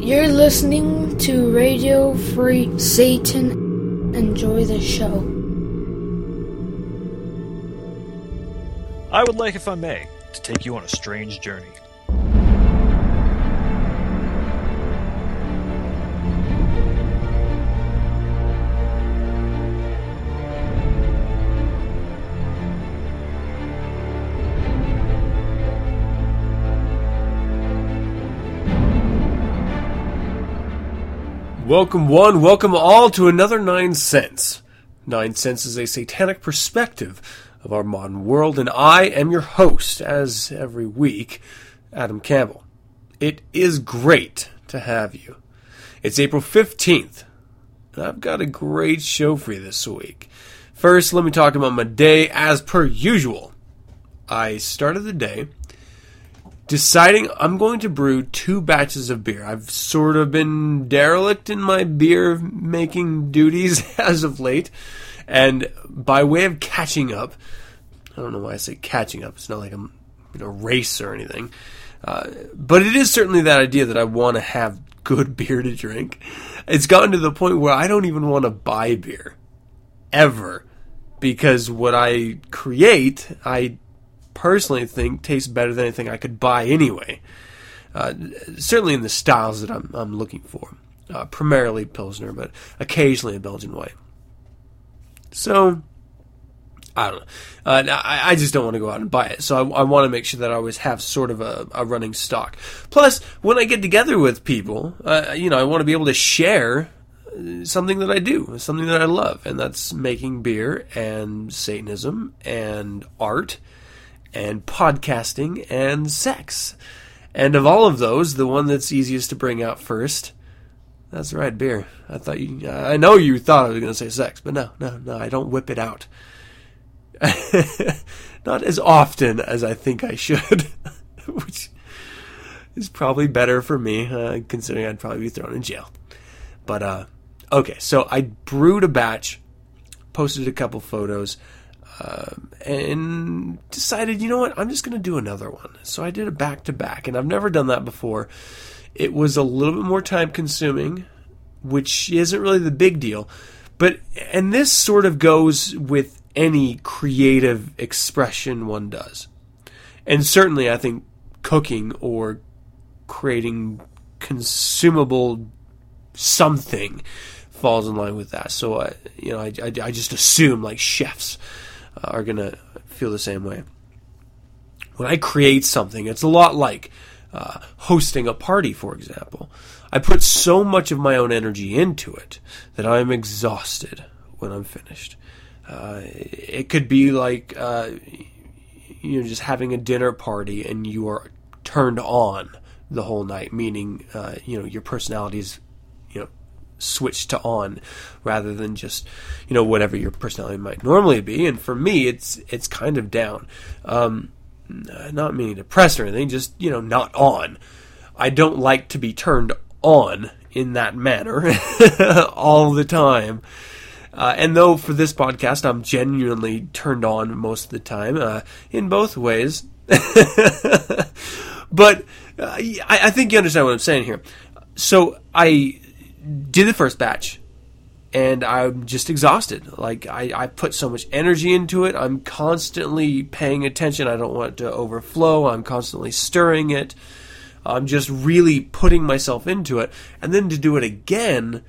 You're listening to Radio Free Satan. Enjoy the show. I would like, if I may, to take you on a strange journey. Welcome one, welcome all to another Nine Sense. Nine Sense is a satanic perspective of our modern world, and I am your host, as every week, Adam Campbell. It is great to have you. It's April 15th, and I've got a great show for you this week. First, let me talk about my day as per usual. I started the day deciding I'm going to brew two batches of beer. I've sort of been derelict in my beer making duties as of late. And by way of catching up, I don't know why I say catching up. It's not like I'm in a race or anything. Uh, but it is certainly that idea that I want to have good beer to drink. It's gotten to the point where I don't even want to buy beer. Ever. Because what I create, I personally think tastes better than anything I could buy anyway. Uh, certainly in the styles that I'm, I'm looking for. Uh, primarily Pilsner, but occasionally a Belgian White. So, I don't know. Uh, I, I, just don't want to go out and buy it. So I, I want to make sure that I always have sort of a, a running stock. Plus, when I get together with people, uh, you know, I want to be able to share uh, something that I do, something that I love, and that's making beer and Satanism and art and podcasting and sex. And of all of those, the one that's easiest to bring out first, that's right, beer. I thought you, I know you thought I was going to say sex, but no, no, no, I don't whip it out. Not as often as I think I should, which is probably better for me, uh, considering I'd probably be thrown in jail. But, uh, okay, so I brewed a batch, posted a couple photos. Uh, and decided, you know what, I'm just going to do another one. So I did a back to back, and I've never done that before. It was a little bit more time consuming, which isn't really the big deal. But, and this sort of goes with any creative expression one does. And certainly, I think cooking or creating consumable something falls in line with that. So, I, you know, I, I, I just assume like chefs are going to feel the same way. When I create something, it's a lot like uh, hosting a party, for example. I put so much of my own energy into it that I'm exhausted when I'm finished. Uh, it could be like uh, you know just having a dinner party and you are turned on the whole night, meaning uh, you know your personality is switched to on rather than just you know whatever your personality might normally be. And for me it's it's kind of down. Um, not meaning depressed or anything just you know not on. I don't like to be turned on in that manner all the time. Uh, and though for this podcast i'm genuinely turned on most of the time uh, in both ways. But uh, I, I think you understand what i'm saying here. So i did the first batch and I'm just exhausted. Like I, I put so much energy into it. I'm constantly paying attention. I don't want it to overflow. I'm constantly stirring it. I'm just really putting myself into it. And then to do it again,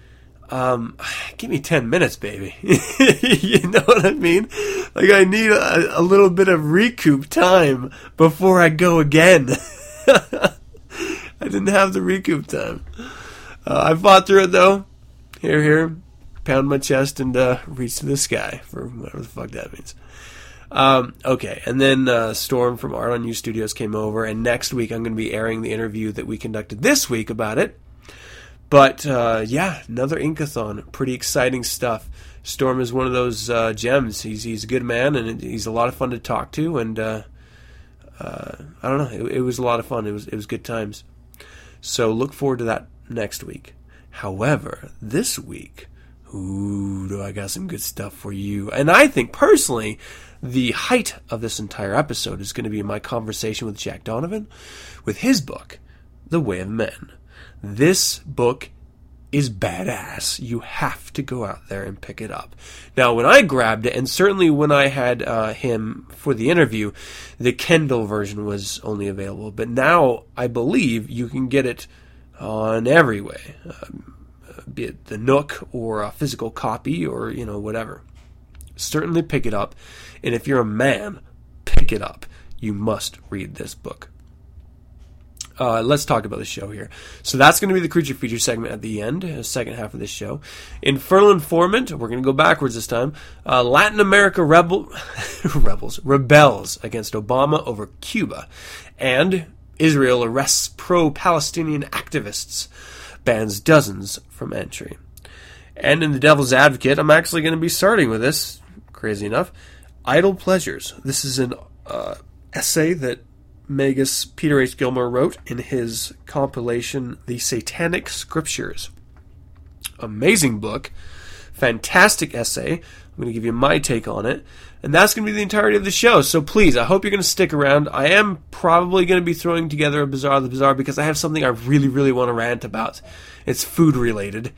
um, give me 10 minutes, baby. you know what I mean? Like I need a, a little bit of recoup time before I go again. I didn't have the recoup time. Uh, I fought through it though. Here, here, pound my chest and uh, reach to the sky for whatever the fuck that means. Um, okay, and then uh, Storm from Art on You Studios came over, and next week I'm going to be airing the interview that we conducted this week about it. But uh, yeah, another Inkathon, pretty exciting stuff. Storm is one of those uh, gems. He's he's a good man, and he's a lot of fun to talk to. And uh, uh, I don't know, it, it was a lot of fun. It was it was good times. So look forward to that next week. However, this week, ooh, do I got some good stuff for you. And I think personally, the height of this entire episode is going to be my conversation with Jack Donovan with his book, The Way of Men. This book is badass. You have to go out there and pick it up. Now, when I grabbed it, and certainly when I had uh, him for the interview, the Kindle version was only available. But now I believe you can get it on every way, um, be it the Nook or a physical copy or you know whatever. Certainly pick it up, and if you're a man, pick it up. You must read this book. Uh, let's talk about the show here. So that's going to be the creature feature segment at the end, the second half of this show. Infernal Informant, we're going to go backwards this time. Uh, Latin America rebel rebels rebels against Obama over Cuba, and Israel arrests pro-Palestinian activists, bans dozens from entry. And in the Devil's Advocate, I'm actually going to be starting with this. Crazy enough, idol pleasures. This is an uh, essay that Magus Peter H. Gilmore wrote in his compilation, The Satanic Scriptures. Amazing book, fantastic essay. I'm going to give you my take on it, and that's going to be the entirety of the show. So please, I hope you're going to stick around. I am probably going to be throwing together a Bazaar of the Bizarre because I have something I really, really want to rant about. It's food related,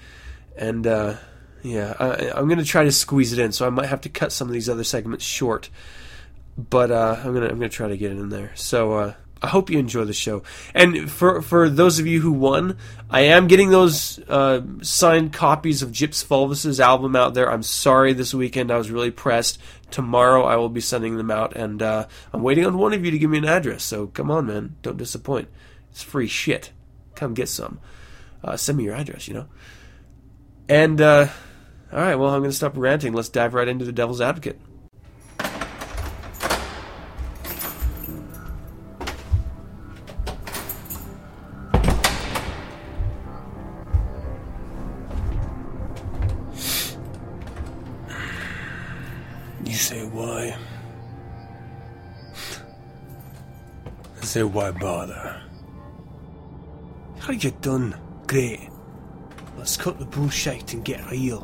and uh, yeah, I, I'm going to try to squeeze it in, so I might have to cut some of these other segments short but uh, I'm gonna I'm gonna try to get it in there. So uh, I hope you enjoy the show. And for for those of you who won, I am getting those uh, signed copies of Gyps Fulvus's album out there. I'm sorry this weekend I was really pressed. Tomorrow I will be sending them out, and uh, I'm waiting on one of you to give me an address. So come on, man, don't disappoint. It's free shit. Come get some. Uh, send me your address, you know. And uh, all right, well I'm gonna stop ranting. Let's dive right into the Devil's Advocate. Say why bother? How you done? Great. Let's cut the bullshit and get real.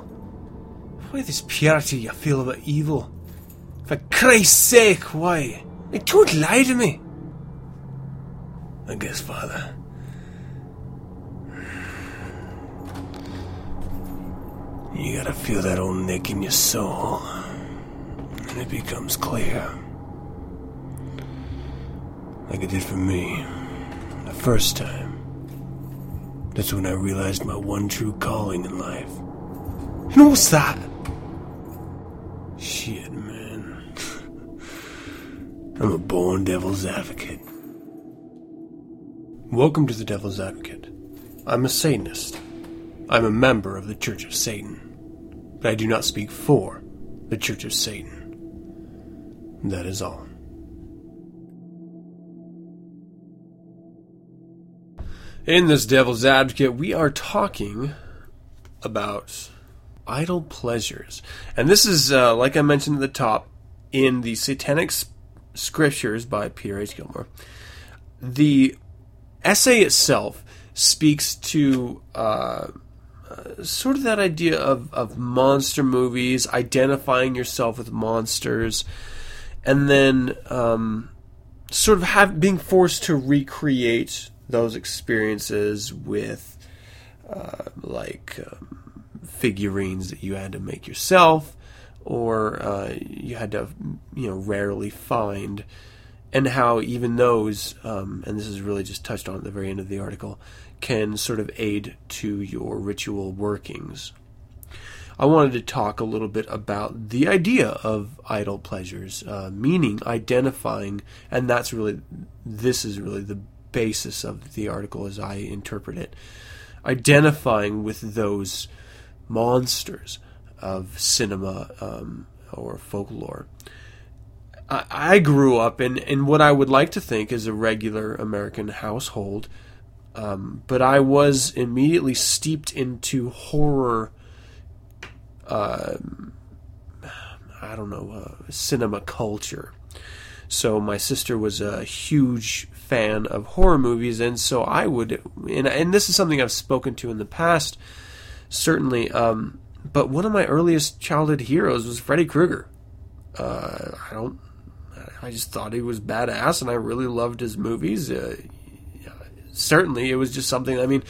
Why this purity you feel about evil? For Christ's sake, why? Don't lie to me. I guess, Father. You gotta feel that old nick in your soul and it becomes clear. Like it did for me. The first time. That's when I realized my one true calling in life. And what's that? Shit, man. I'm a born devil's advocate. Welcome to the Devil's Advocate. I'm a Satanist. I'm a member of the Church of Satan. But I do not speak for the Church of Satan. That is all. In this Devil's Advocate, we are talking about idol pleasures. And this is, uh, like I mentioned at the top, in the Satanic Scriptures by Peter H. Gilmore. The essay itself speaks to uh, uh, sort of that idea of, of monster movies, identifying yourself with monsters, and then um, sort of have being forced to recreate those experiences with uh, like um, figurines that you had to make yourself or uh, you had to you know rarely find. And how even those um, and this is really just touched on at the very end of the article can sort of aid to your ritual workings. I wanted to talk a little bit about the idea of idol pleasures, uh, meaning identifying, and that's really, this is really the basis of the article as I interpret it, identifying with those monsters of cinema um, or folklore. I, I grew up in, in what I would like to think is a regular American household, um, but I was immediately steeped into horror uh, I don't know, uh, cinema culture. So my sister was a huge fan of horror movies, and so I would, and, and this is something I've spoken to in the past, certainly. Um, but one of my earliest childhood heroes was Freddy Krueger. Uh, I don't, I just thought he was badass, and I really loved his movies. Uh, certainly it was just something. I mean,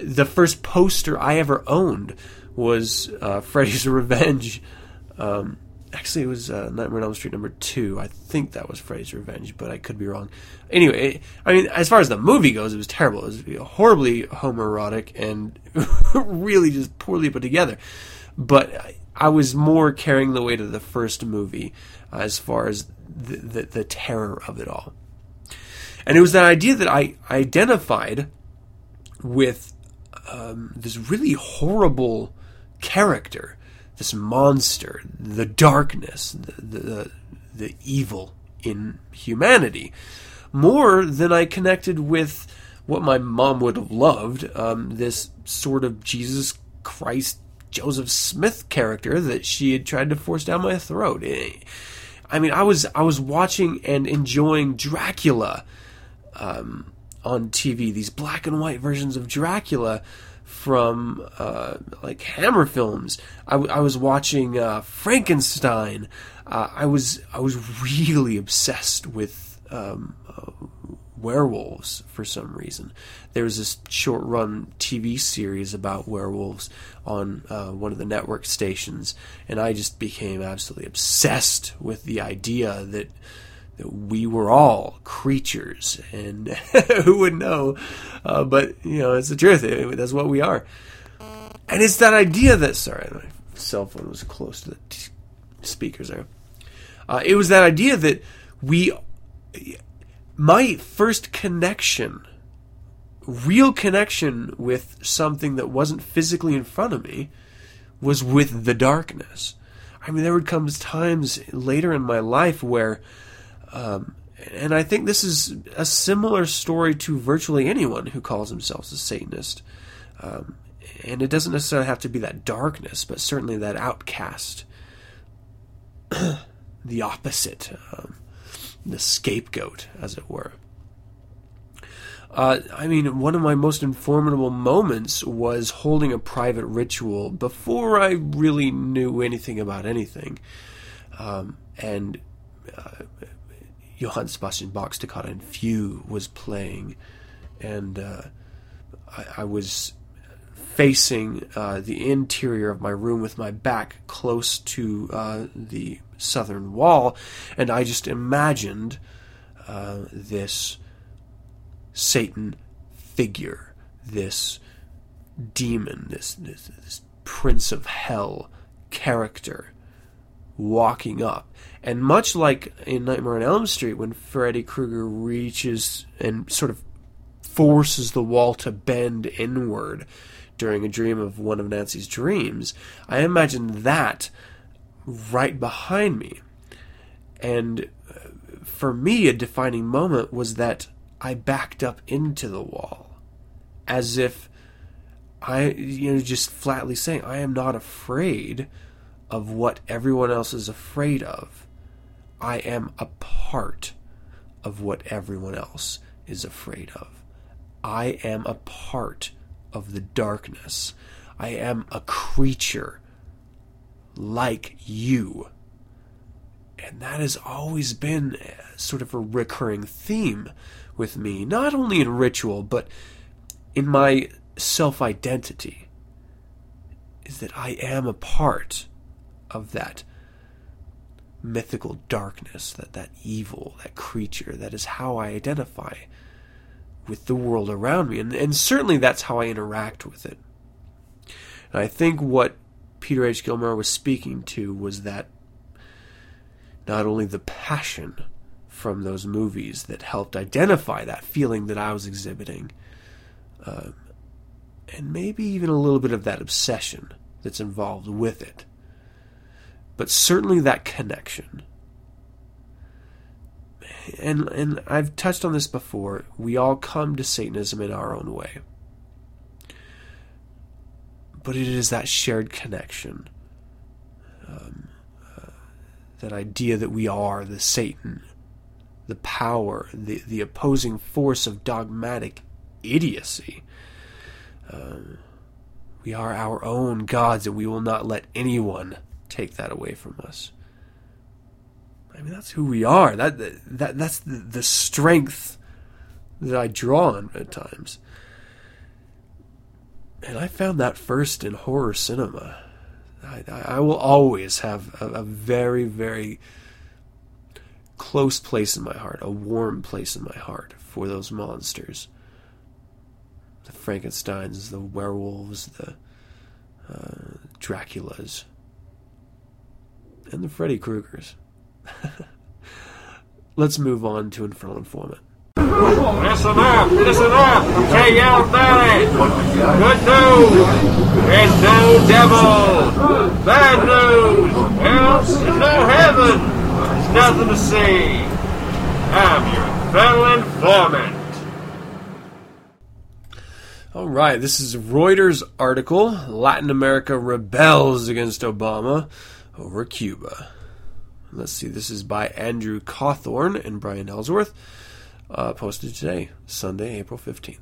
the first poster I ever owned was uh, Freddy's Revenge. Um, actually, it was uh, Nightmare on Elm Street number two. I think that was Freddy's Revenge, but I could be wrong. Anyway, I mean, as far as the movie goes, it was terrible. It was horribly homoerotic and really just poorly put together. But I, I was more carrying the weight of the first movie uh, as far as the, the, the terror of it all. And it was that idea that I identified with um, this really horrible character, this monster, the darkness, the, the, the evil in humanity, more than I connected with what my mom would have loved um, this sort of Jesus Christ Joseph Smith character that she had tried to force down my throat. Eh, I mean, I was I was watching and enjoying Dracula um, on TV. These black and white versions of Dracula from uh, like Hammer films. I, w- I was watching uh, Frankenstein. Uh, I was I was really obsessed with um, uh, werewolves for some reason. There was this short run TV series about werewolves on uh, one of the network stations, and I just became absolutely obsessed with the idea that that we were all creatures, and who would know? Uh, but you know, it's the truth. It, that's what we are, and it's that idea that sorry, my cell phone was close to the t- speakers there. Uh, it was that idea that we my first connection, real connection with something that wasn't physically in front of me, was with the darkness. I mean, there would come times later in my life where, um, and I think this is a similar story to virtually anyone who calls themselves a Satanist. Um, and it doesn't necessarily have to be that darkness, but certainly that outcast, the opposite. Um, the scapegoat, as it were. Uh, I mean, one of my most informative moments was holding a private ritual before I really knew anything about anything. Um, and uh, Johann Sebastian Bach's Toccata and Fugue was playing, and uh, I, I, was facing uh, the interior of my room with my back close to uh, the southern wall, and I just imagined uh, this Satan figure, this demon, this, this, this prince of hell character walking up. And much like in Nightmare on Elm Street, when Freddy Krueger reaches and sort of forces the wall to bend inward during a dream of one of Nancy's dreams, I imagine that right behind me. And uh, for me, a defining moment was that I backed up into the wall as if I, you know, just flatly saying, I am not afraid of what everyone else is afraid of. I am a part of what everyone else is afraid of. I am a part of the darkness. I am a creature like you. And that has always been sort of a recurring theme with me, not only in ritual, but in my self identity, is that I am a part of that mythical darkness, that, that evil, that creature. That is how I identify with the world around me. And, and certainly that's how I interact with it. And I think what Peter H. Gilmore was speaking to was that not only the passion from those movies that helped identify that feeling that I was exhibiting, um, and maybe even a little bit of that obsession that's involved with it, but certainly that connection. And and I've touched on this before. We all come to Satanism in our own way but it is that shared connection. Um, uh, that idea that we are the Satan, the power, the, the opposing force of dogmatic idiocy. Um, we are our own gods, and we will not let anyone take that away from us. I mean, that's who we are. That that that's the, the strength that I draw on at times. And I found that first in horror cinema. I, I will always have a, a very, very close place in my heart, a warm place in my heart for those monsters. The Frankensteins, the werewolves, the uh, Draculas, and the Freddy Kruegers. Let's move on to Infernal Informant. Listen up, listen up, KL Valley. Good news, there's no devil. Bad news, else there's no heaven. There's nothing to see. I'm your infernal informant. All right, this is Reuters article. Latin America rebels against Obama over Cuba. Let's see, this is by Andrew Cawthorn and Brian Ellsworth uh, posted today, Sunday, April 15th.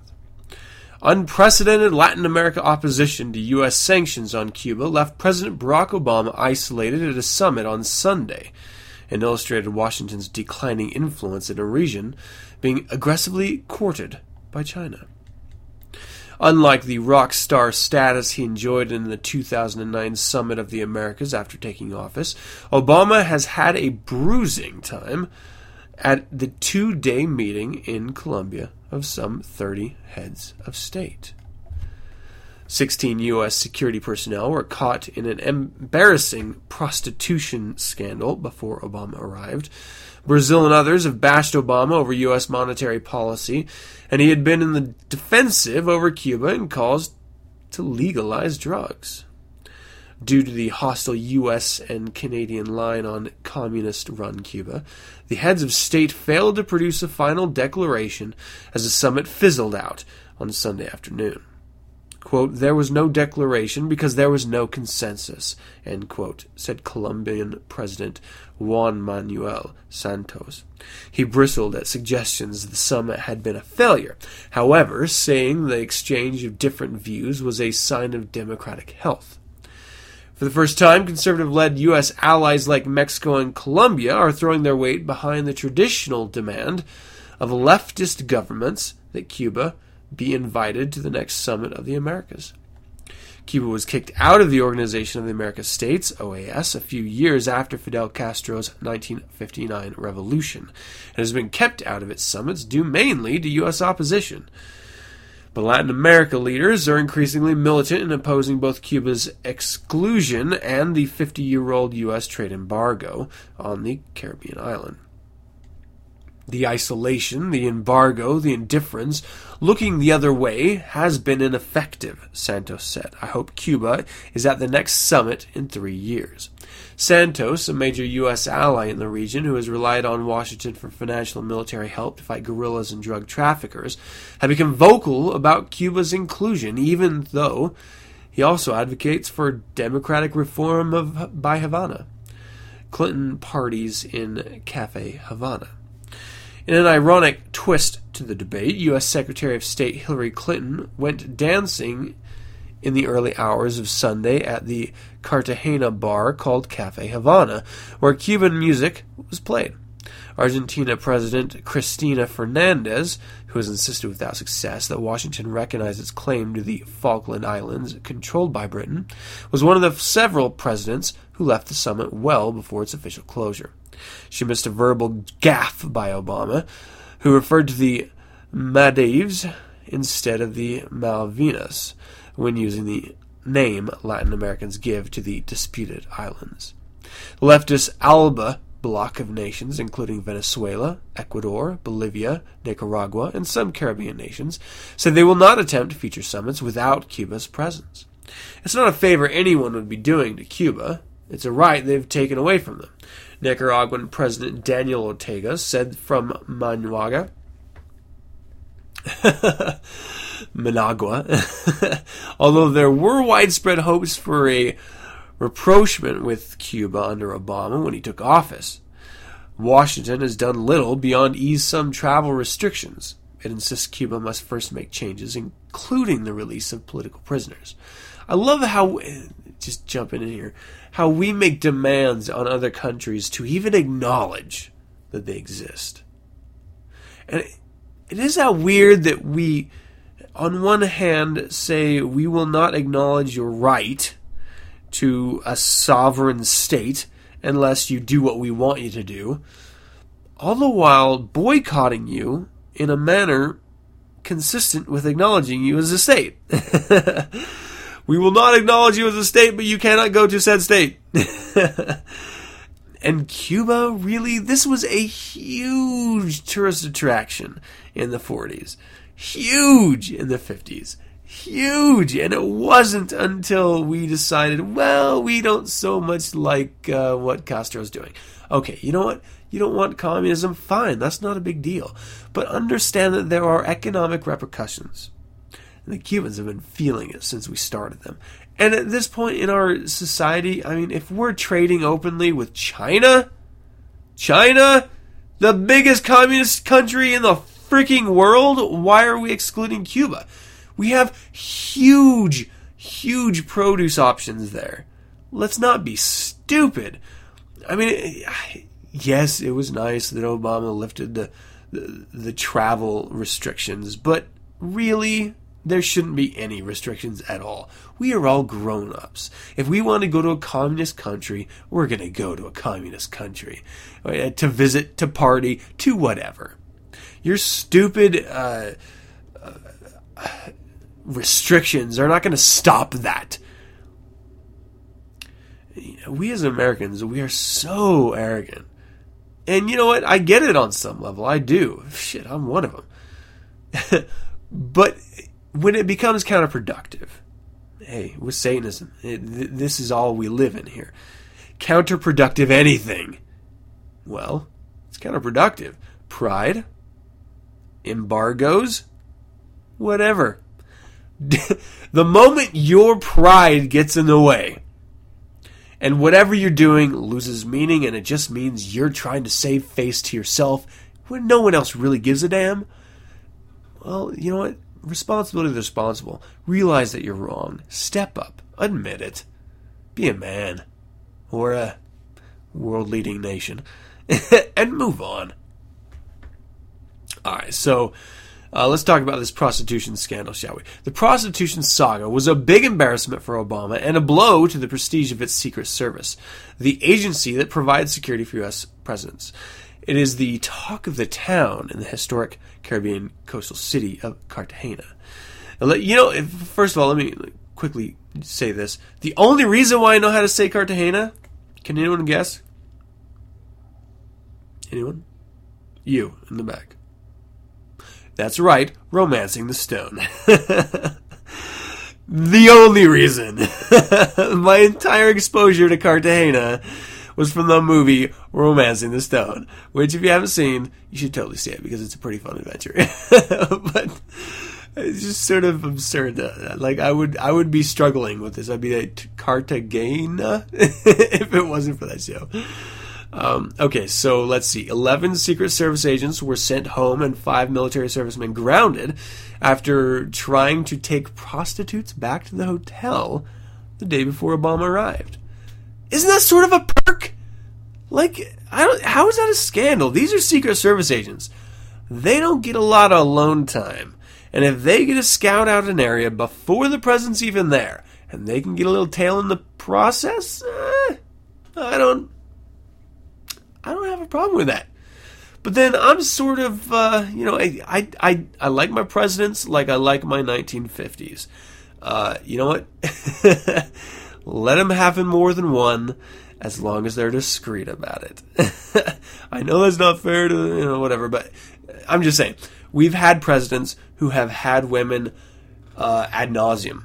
Unprecedented Latin America opposition to U.S. sanctions on Cuba left President Barack Obama isolated at a summit on Sunday and illustrated Washington's declining influence in a region being aggressively courted by China. Unlike the rock star status he enjoyed in the 2009 Summit of the Americas after taking office, Obama has had a bruising time at the two day meeting in Colombia of some 30 heads of state. 16 U.S. security personnel were caught in an embarrassing prostitution scandal before Obama arrived. Brazil and others have bashed Obama over U.S. monetary policy, and he had been in the defensive over Cuba and calls to legalize drugs due to the hostile U.S. and Canadian line on communist run Cuba, the heads of state failed to produce a final declaration as the summit fizzled out on Sunday afternoon. Quote, there was no declaration because there was no consensus, end quote, said Colombian President Juan Manuel Santos. He bristled at suggestions the summit had been a failure, however, saying the exchange of different views was a sign of democratic health. For the first time, conservative led U.S. allies like Mexico and Colombia are throwing their weight behind the traditional demand of leftist governments that Cuba be invited to the next summit of the Americas. Cuba was kicked out of the Organization of the American States, OAS, a few years after Fidel Castro's 1959 revolution, and has been kept out of its summits due mainly to U.S. opposition. But Latin America leaders are increasingly militant in opposing both Cuba's exclusion and the 50 year old U.S. trade embargo on the Caribbean island. The isolation, the embargo, the indifference, looking the other way has been ineffective, Santos said. I hope Cuba is at the next summit in three years. Santos, a major U.S. ally in the region who has relied on Washington for financial and military help to fight guerrillas and drug traffickers, had become vocal about Cuba's inclusion, even though he also advocates for democratic reform of by Havana. Clinton parties in Cafe Havana. In an ironic twist to the debate, U.S. Secretary of State Hillary Clinton went dancing in the early hours of Sunday at the Cartagena bar called Cafe Havana, where Cuban music was played. Argentina President Cristina Fernandez, who has insisted without success that Washington recognize its claim to the Falkland Islands controlled by Britain, was one of the several presidents who left the summit well before its official closure. She missed a verbal gaffe by Obama, who referred to the Maldives instead of the Malvinas when using the name Latin Americans give to the disputed islands. Leftist ALBA bloc of nations, including Venezuela, Ecuador, Bolivia, Nicaragua, and some Caribbean nations, said they will not attempt future summits without Cuba's presence. It's not a favor anyone would be doing to Cuba. It's a right they've taken away from them. Nicaraguan President Daniel Ortega said from Managua, Managua, although there were widespread hopes for a rapprochement with Cuba under Obama when he took office, Washington has done little beyond ease some travel restrictions. It insists Cuba must first make changes, including the release of political prisoners. I love how, just jumping in here, how we make demands on other countries to even acknowledge that they exist. And it is that weird that we, on one hand, say we will not acknowledge your right to a sovereign state unless you do what we want you to do, all the while boycotting you in a manner consistent with acknowledging you as a state. we will not acknowledge you as a state, but you cannot go to said state. and Cuba, really, this was a huge tourist attraction in the 40s, huge in the 50s, huge. And it wasn't until we decided, well, we don't so much like uh, what Castro's doing. Okay, you know what? You don't want communism? Fine, that's not a big deal. But understand that there are economic repercussions. And the Cubans have been feeling it since we started them. And at this point in our society, I mean, if we're trading openly with China, China, the biggest communist country in the freaking world, why are we excluding Cuba? We have huge, huge produce options there. Let's not be stupid. I mean, yes, it was nice that Obama lifted the, the, the travel restrictions, but really, there shouldn't be any restrictions at all. We are all grown ups. If we want to go to a communist country, we're going to go to a communist country to visit, to party, to whatever. Your stupid uh, uh, restrictions are not going to stop that. We as Americans, we are so arrogant. And you know what? I get it on some level. I do. Shit, I'm one of them. but when it becomes counterproductive, hey, with Satanism, it, th- this is all we live in here. Counterproductive anything. Well, it's counterproductive. Pride, embargoes, whatever. the moment your pride gets in the way, and whatever you're doing loses meaning, and it just means you're trying to save face to yourself when no one else really gives a damn, well, you know what? responsibility is responsible. Realize that you're wrong. Step up. Admit it. Be a man. Or a world leading nation. and move on. Alright, so uh, let's talk about this prostitution scandal, shall we? The prostitution saga was a big embarrassment for Obama and a blow to the prestige of its Secret Service, the agency that provides security for U.S. presidents. It is the talk of the town in the historic Caribbean coastal city of Cartagena. You know, first of all, let me quickly say this. The only reason why I know how to say Cartagena, can anyone guess? Anyone? You in the back. That's right, romancing the stone. the only reason. My entire exposure to Cartagena was from the movie Romancing the Stone, which if you haven't seen, you should totally see it because it's a pretty fun adventure. but it's just sort of absurd. Like I would, I would be struggling with this. I'd be like Cartagena if it wasn't for that show. Um, okay, so let's see. 11 Secret Service agents were sent home and five military servicemen grounded after trying to take prostitutes back to the hotel the day before Obama arrived. Isn't that sort of a perk? Like, I don't. How is that a scandal? These are Secret Service agents. They don't get a lot of alone time, and if they get to scout out an area before the president's even there, and they can get a little tail in the process, eh, I don't. I don't have a problem with that. But then I'm sort of, uh, you know, I, I, I, I like my presidents like I like my 1950s. Uh, you know what? Let them have more than one as long as they're discreet about it. I know that's not fair to, you know, whatever, but I'm just saying. We've had presidents who have had women uh, ad nauseum.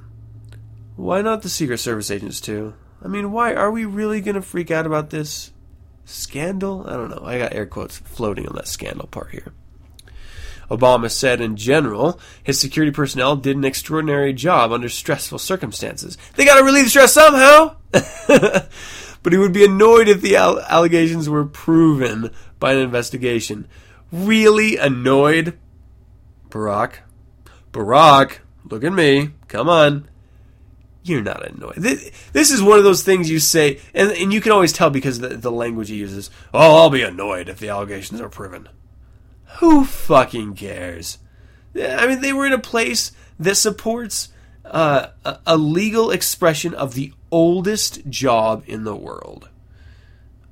Why not the Secret Service agents, too? I mean, why are we really going to freak out about this scandal? I don't know. I got air quotes floating on that scandal part here. Obama said in general, his security personnel did an extraordinary job under stressful circumstances. They got to relieve stress somehow! but he would be annoyed if the allegations were proven by an investigation. Really annoyed? Barack? Barack, look at me. Come on. You're not annoyed. This, this is one of those things you say, and, and you can always tell because the, the language he uses. Oh, I'll be annoyed if the allegations are proven. Who fucking cares? I mean, they were in a place that supports uh, a, legal expression of the oldest job in the world.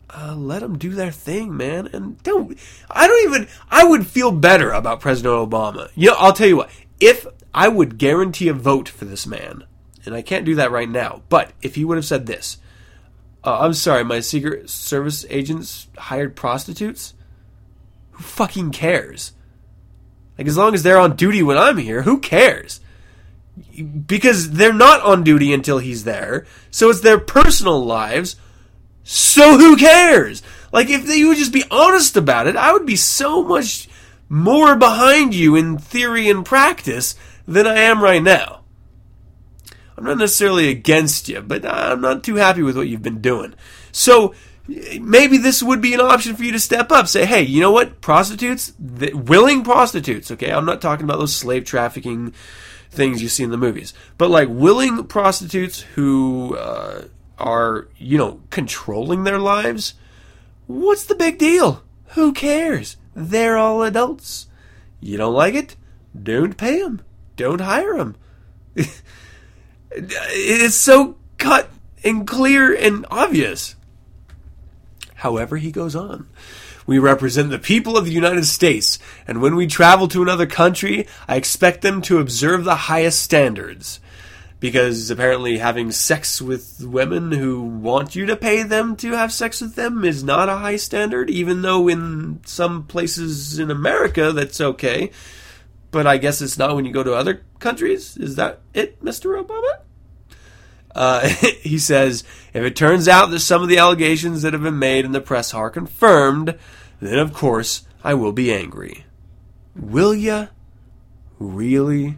Uh, let them do their thing, man, and don't. I don't even. I would feel better about President Obama. You know, I'll tell you what. If I would guarantee a vote for this man, and I can't do that right now, but if he would have said this, uh, I'm sorry, my Secret Service agents hired prostitutes. Who fucking cares? Like, as long as they're on duty when I'm here, who cares? Because they're not on duty until he's there, so it's their personal lives. So who cares? Like, if they would just be honest about it, I would be so much more behind you in theory and practice than I am right now. I'm not necessarily against you, but I'm not too happy with what you've been doing. So maybe this would be an option for you to step up. Say, hey, you know what? Prostitutes, the, willing prostitutes, okay? I'm not talking about those slave trafficking things you see in the movies, but like willing prostitutes who uh, are, you know, controlling their lives. What's the big deal? Who cares? They're all adults. You don't like it? Don't pay them. Don't hire them. it's so cut and clear and obvious. However, he goes on. We represent the people of the United States, and when we travel to another country, I expect them to observe the highest standards. Because apparently, having sex with women who want you to pay them to have sex with them is not a high standard, even though in some places in America that's okay. But I guess it's not when you go to other countries. Is that it, Mr. Obama? Uh, he says, if it turns out that some of the allegations that have been made in the press are confirmed, then of course I will be angry. Will ya? Really?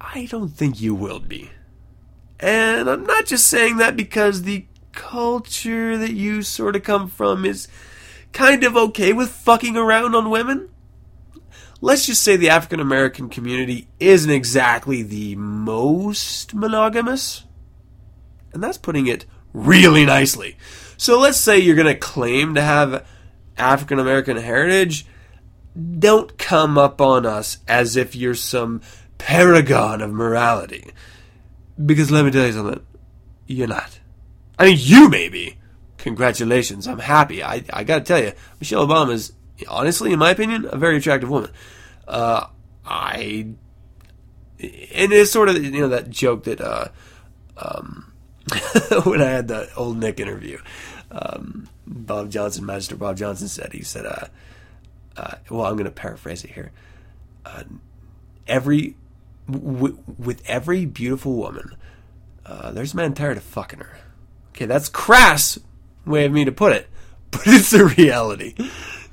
I don't think you will be. And I'm not just saying that because the culture that you sort of come from is kind of okay with fucking around on women let's just say the African American community isn't exactly the most monogamous. And that's putting it really nicely. So let's say you're going to claim to have African American heritage. Don't come up on us as if you're some paragon of morality. Because let me tell you something. You're not. I mean, you may be. Congratulations. I'm happy. I, I gotta tell you, Michelle Obama is honestly, in my opinion, a very attractive woman. Uh, I and it's sort of you know that joke that uh, um, when I had the old Nick interview, um, Bob Johnson, Magister Bob Johnson said he said, uh, uh, well, I'm going to paraphrase it here. Uh, every w- with every beautiful woman, uh, there's a man tired of fucking her. Okay, that's crass way of me to put it, but it's the reality.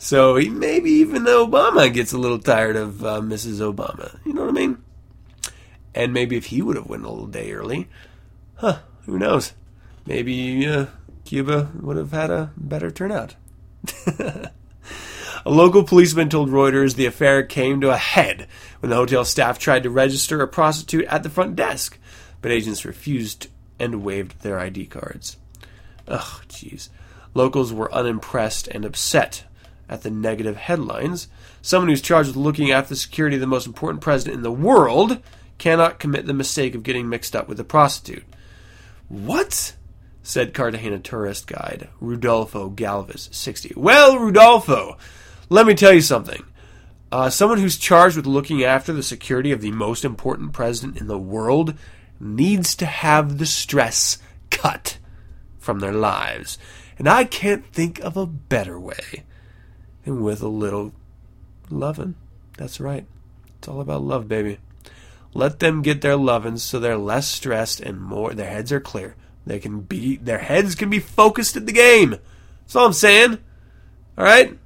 So he, maybe even Obama gets a little tired of uh, Mrs. Obama. You know what I mean? And maybe if he would have went a little day early, huh? Who knows? Maybe uh, Cuba would have had a better turnout. a local policeman told Reuters the affair came to a head when the hotel staff tried to register a prostitute at the front desk, but agents refused and waived their ID cards. Ugh, jeez. Locals were unimpressed and upset at the negative headlines. Someone who's charged with looking after the security of the most important president in the world cannot commit the mistake of getting mixed up with a prostitute. What? said Cartagena tourist guide Rudolfo Galvez, 60. Well, Rudolfo, let me tell you something. Uh, someone who's charged with looking after the security of the most important president in the world needs to have the stress cut from their lives. And I can't think of a better way and with a little lovin'. That's right. It's all about love, baby. Let them get their lovin' so they're less stressed and more their heads are clear. They can be their heads can be focused at the game. That's all I'm saying. All right?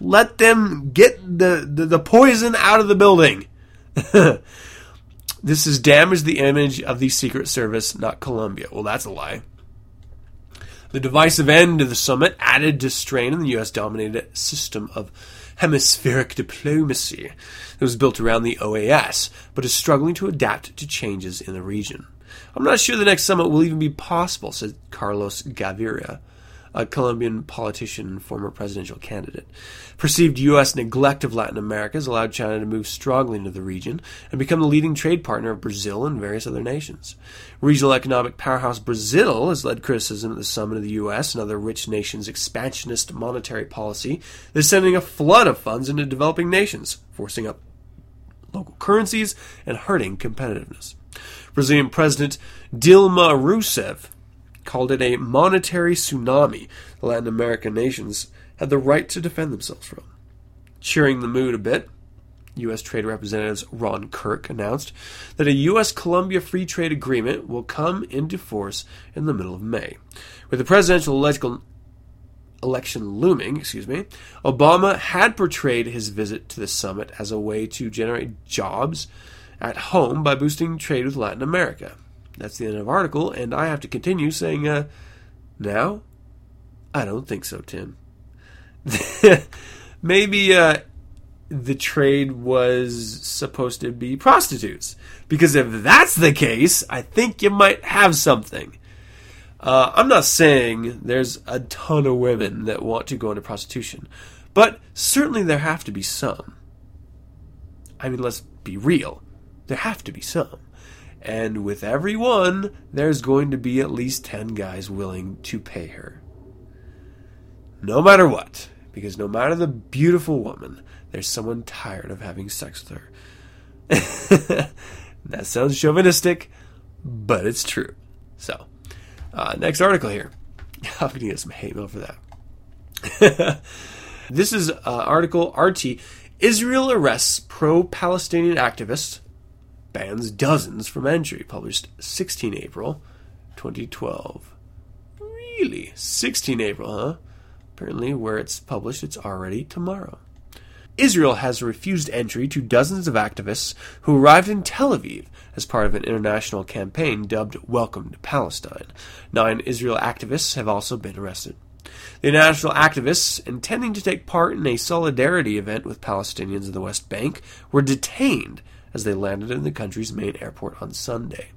Let them get the, the, the poison out of the building. this has damaged the image of the Secret Service, not Colombia. Well, that's a lie. The divisive end of the summit added to strain in the US dominated system of hemispheric diplomacy that was built around the OAS, but is struggling to adapt to changes in the region. I'm not sure the next summit will even be possible, said Carlos Gaviria, a Colombian politician and former presidential candidate. Perceived U.S. neglect of Latin America has allowed China to move strongly into the region and become the leading trade partner of Brazil and various other nations. Regional economic powerhouse Brazil has led criticism at the summit of the U.S. and other rich nations' expansionist monetary policy that is sending a flood of funds into developing nations, forcing up local currencies and hurting competitiveness. Brazilian President Dilma Rousseff called it a monetary tsunami the Latin American nations had the right to defend themselves from. Cheering the mood a bit, U.S. Trade Representative Ron Kirk announced that a U.S. Colombia Free Trade Agreement will come into force in the middle of May. With the presidential election looming, excuse me, Obama had portrayed his visit to the summit as a way to generate jobs at home by boosting trade with Latin America. That's the end of article, and I have to continue saying, uh, now? I don't think so, Tim. Maybe uh, the trade was supposed to be prostitutes. Because if that's the case, I think you might have something. Uh, I'm not saying there's a ton of women that want to go into prostitution, but certainly there have to be some. I mean, let's be real. There have to be some. And with every one, there's going to be at least 10 guys willing to pay her. No matter what. Because no matter the beautiful woman, there's someone tired of having sex with her. that sounds chauvinistic, but it's true. So, uh, next article here. I'm going to get some hate mail for that. this is uh, article RT. Israel arrests pro Palestinian activist, bans dozens from entry, published 16 April 2012. Really? 16 April, huh? Apparently, where it's published, it's already tomorrow. Israel has refused entry to dozens of activists who arrived in Tel Aviv as part of an international campaign dubbed Welcome to Palestine. Nine Israel activists have also been arrested. The international activists, intending to take part in a solidarity event with Palestinians in the West Bank, were detained as they landed in the country's main airport on Sunday.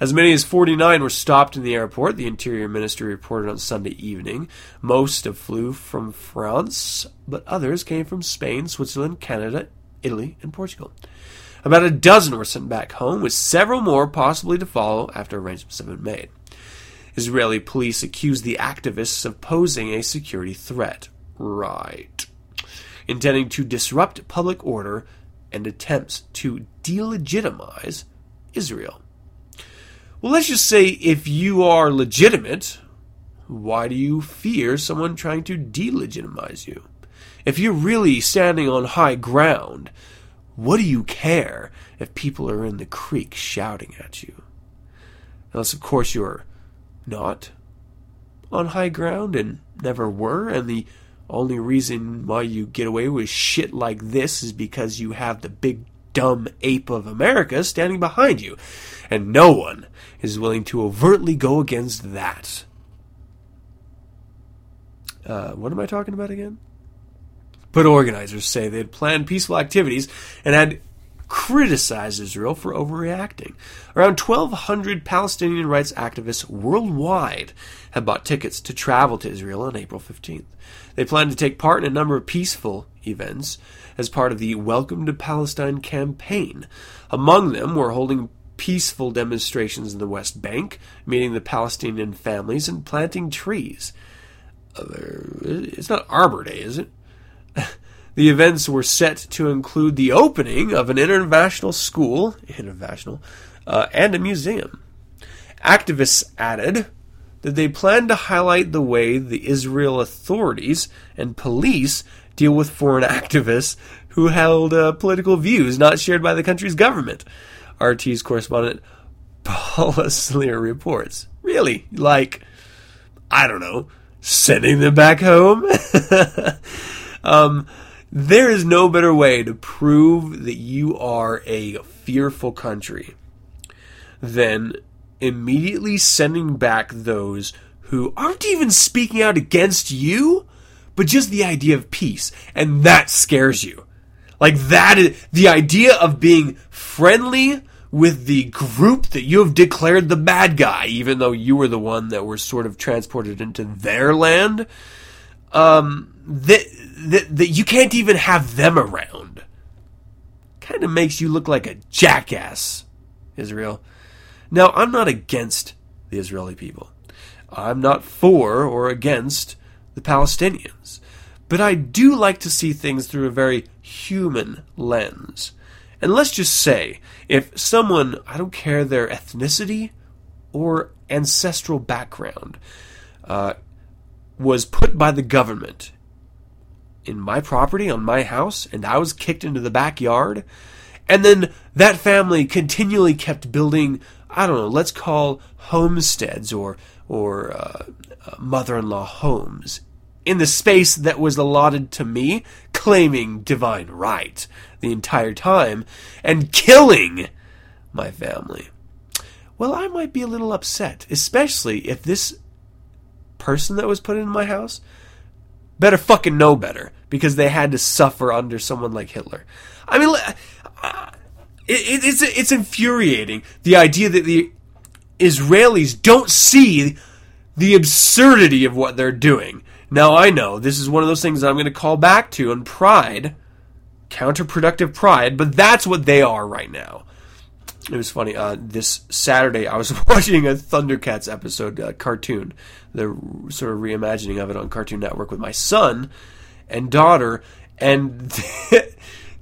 As many as 49 were stopped in the airport, the Interior Ministry reported on Sunday evening. Most have flew from France, but others came from Spain, Switzerland, Canada, Italy, and Portugal. About a dozen were sent back home, with several more possibly to follow after arrangements have been made. Israeli police accused the activists of posing a security threat. Right. Intending to disrupt public order and attempts to delegitimize Israel. Well, let's just say if you are legitimate, why do you fear someone trying to delegitimize you? If you're really standing on high ground, what do you care if people are in the creek shouting at you? Unless, of course, you're not on high ground and never were, and the only reason why you get away with shit like this is because you have the big dumb ape of America standing behind you, and no one is willing to overtly go against that. Uh, what am I talking about again? But organizers say they had planned peaceful activities and had criticized Israel for overreacting. Around 1,200 Palestinian rights activists worldwide have bought tickets to travel to Israel on April 15th. They plan to take part in a number of peaceful events as part of the Welcome to Palestine campaign. Among them were holding peaceful demonstrations in the West Bank, meeting the Palestinian families, and planting trees. It's not Arbor Day, is it? the events were set to include the opening of an international school, international, uh, and a museum. Activists added that they plan to highlight the way the Israel authorities and police deal with foreign activists who held uh, political views not shared by the country's government. RT's correspondent Paula Slier reports. Really? Like, I don't know, sending them back home? um, there is no better way to prove that you are a fearful country than immediately sending back those who aren't even speaking out against you, but just the idea of peace. And that scares you. Like that is the idea of being friendly with the group that you have declared the bad guy, even though you were the one that was sort of transported into their land, um, that, that, that you can't even have them around. Kind of makes you look like a jackass, Israel. Now, I'm not against the Israeli people. I'm not for or against the Palestinians. But I do like to see things through a very human lens. And let's just say, if someone, I don't care their ethnicity or ancestral background, uh, was put by the government in my property, on my house, and I was kicked into the backyard, and then that family continually kept building, I don't know, let's call homesteads or, or uh, uh mother in law homes in the space that was allotted to me, claiming divine right the entire time, and killing my family. Well, I might be a little upset, especially if this person that was put in my house better fucking know better because they had to suffer under someone like Hitler. I mean, uh, it, it's it's infuriating the idea that the Israelis don't see the absurdity of what they're doing. Now I know this is one of those things I'm going to call back to on pride, counterproductive pride, but that's what they are right now. It was funny. Uh, this Saturday, I was watching a Thundercats episode uh, cartoon, the sort of reimagining of it on Cartoon Network with my son and daughter, and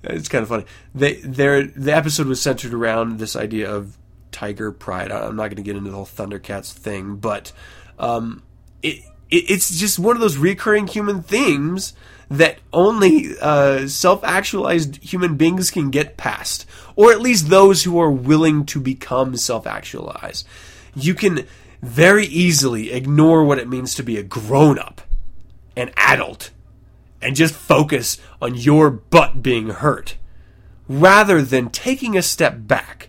it's kind of funny. They, the episode was centered around this idea of tiger pride. I'm not going to get into the whole Thundercats thing, but um, it it's just one of those recurring human themes that only uh, self actualized human beings can get past, or at least those who are willing to become self actualized. You can very easily ignore what it means to be a grown up, an adult, and just focus on your butt being hurt, rather than taking a step back,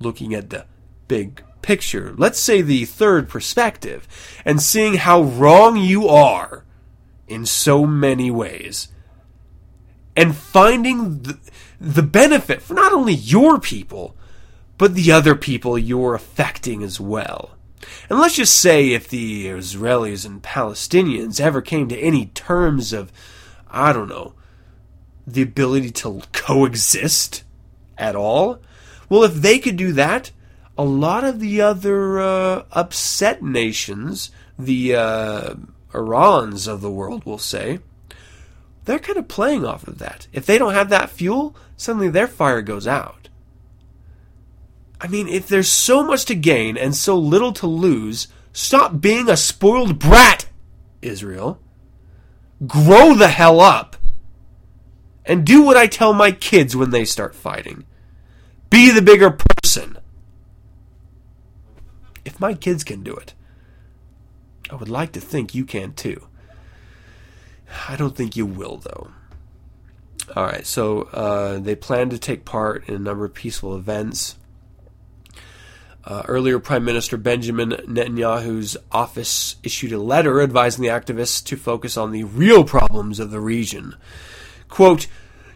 looking at the big picture, let's say the third perspective, and seeing how wrong you are in so many ways. And finding the, the benefit for not only your people, but the other people you're affecting as well. And let's just say if the Israelis and Palestinians ever came to any terms of, I don't know, the ability to coexist at all, well, if they could do that, a lot of the other uh, upset nations, the uh, Irans of the world, will say, they're kind of playing off of that. If they don't have that fuel, suddenly their fire goes out. I mean, if there's so much to gain and so little to lose, stop being a spoiled brat, Israel. Grow the hell up. And do what I tell my kids when they start fighting. Be the bigger person. If my kids can do it, I would like to think you can too. I don't think you will, though. All right, so uh, they plan to take part in a number of peaceful events. Uh, earlier, Prime Minister Benjamin Netanyahu's office issued a letter advising the activists to focus on the real problems of the region. Quote,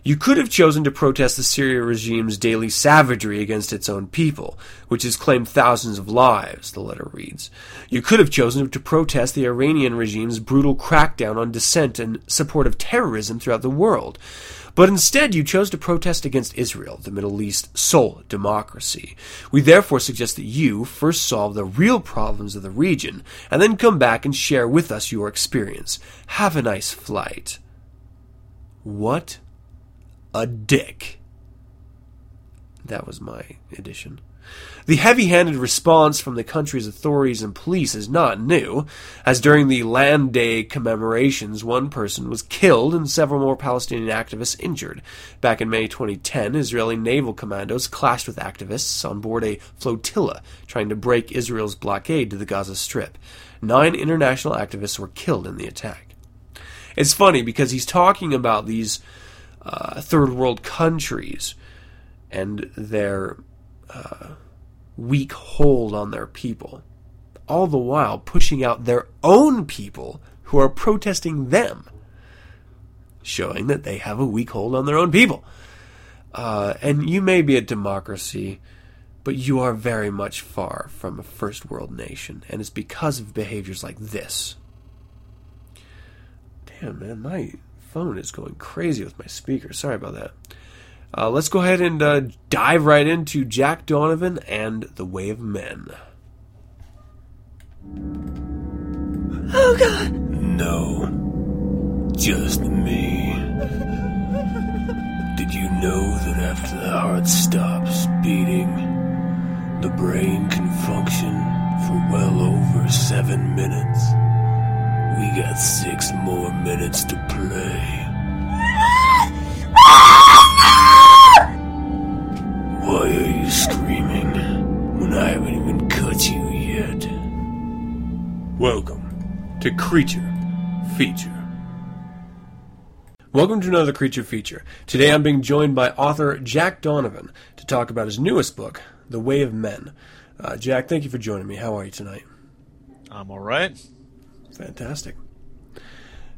you could have chosen to protest the Syria regime's daily savagery against its own people, which has claimed thousands of lives, the letter reads. You could have chosen to protest the Iranian regime's brutal crackdown on dissent and support of terrorism throughout the world. But instead, you chose to protest against Israel, the Middle East's sole democracy. We therefore suggest that you first solve the real problems of the region, and then come back and share with us your experience. Have a nice flight. What a dick. That was my addition. The heavy handed response from the country's authorities and police is not new, as during the Land Day commemorations, one person was killed and several more Palestinian activists injured. Back in May 2010, Israeli naval commandos clashed with activists on board a flotilla trying to break Israel's blockade to the Gaza Strip. Nine international activists were killed in the attack. It's funny because he's talking about these uh, third world countries and their uh, weak hold on their people, all the while pushing out their own people who are protesting them, showing that they have a weak hold on their own people. Uh, and you may be a democracy, but you are very much far from a first world nation, and it's because of behaviors like this. Damn, man, my phone is going crazy with my speaker. Sorry about that. Uh, let's go ahead and uh, dive right into Jack Donovan and The Way of Men. Oh god! No, just me. Did you know that after the heart stops beating, the brain can function for well over seven minutes? We got six more minutes to play. Why are you screaming when I haven't even cut you yet? Welcome to Creature Feature. Welcome to another Creature Feature. Today I'm being joined by author Jack Donovan to talk about his newest book, The Way of Men. Uh, Jack, thank you for joining me. How are you tonight? I'm all right. Fantastic.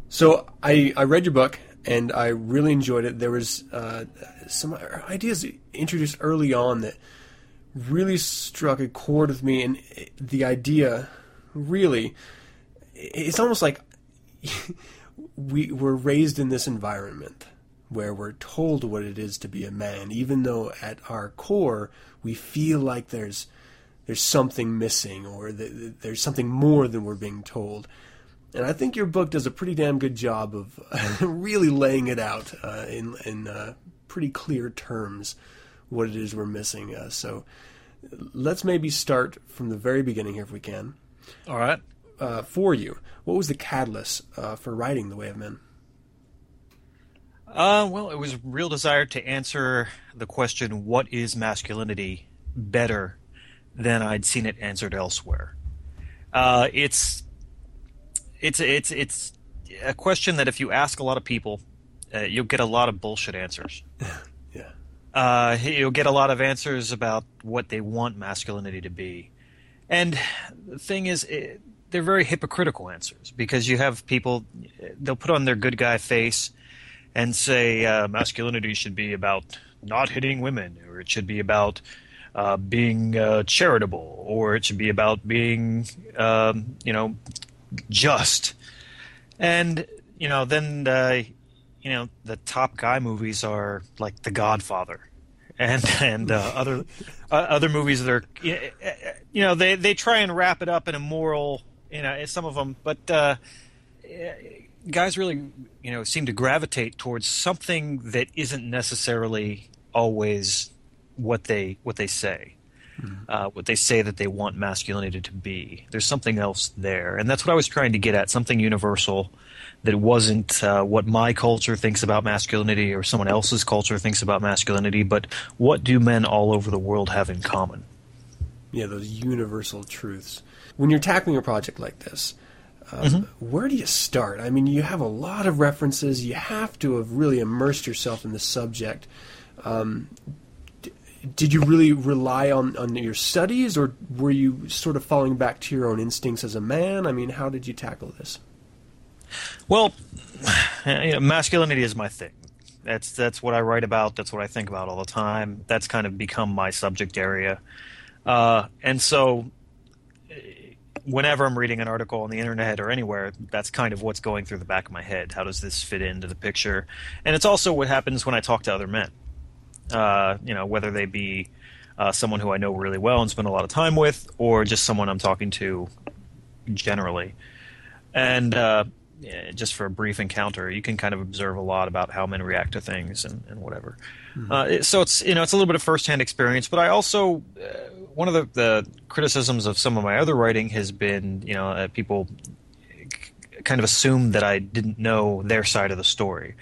So I, I read your book and I really enjoyed it. There was uh, some ideas introduced early on that really struck a chord with me, and the idea really it's almost like we were raised in this environment where we're told what it is to be a man, even though at our core we feel like there's there's something missing or that there's something more than we're being told. And I think your book does a pretty damn good job of really laying it out uh, in in uh, pretty clear terms what it is we're missing. Uh, so let's maybe start from the very beginning here if we can. All right. Uh, for you, what was the catalyst uh, for writing The Way of Men? Uh, well, it was a real desire to answer the question, what is masculinity, better than I'd seen it answered elsewhere. Uh, it's it's it's it's a question that if you ask a lot of people, uh, you'll get a lot of bullshit answers. yeah. Uh, you'll get a lot of answers about what they want masculinity to be, and the thing is, it, they're very hypocritical answers because you have people they'll put on their good guy face and say uh, masculinity should be about not hitting women, or it should be about uh, being uh, charitable, or it should be about being, um, you know, just. And you know, then uh, you know the top guy movies are like The Godfather, and and uh, other uh, other movies that are you know they they try and wrap it up in a moral you know some of them, but uh, guys really you know seem to gravitate towards something that isn't necessarily always what they what they say. Uh, what they say that they want masculinity to be. There's something else there, and that's what I was trying to get at. Something universal that wasn't uh, what my culture thinks about masculinity or someone else's culture thinks about masculinity, but what do men all over the world have in common? Yeah, those universal truths. When you're tackling a project like this, um, mm-hmm. where do you start? I mean, you have a lot of references. You have to have really immersed yourself in the subject. Um, did you really rely on, on your studies, or were you sort of falling back to your own instincts as a man? I mean, how did you tackle this? Well, you know, masculinity is my thing. That's that's what I write about. That's what I think about all the time. That's kind of become my subject area, uh, and so whenever I'm reading an article on the internet or anywhere, that's kind of what's going through the back of my head. How does this fit into the picture? And it's also what happens when I talk to other men uh, you know, whether they be uh, someone who I know really well and spend a lot of time with, or just someone I'm talking to generally. And uh, just for a brief encounter, you can kind of observe a lot about how men react to things and, and whatever. Mm-hmm. Uh, so it's you know it's a little bit of firsthand experience, but I also uh, one of the, the, criticisms of some of my other writing has been you know uh, people kind of assume that I didn't know their side of the story.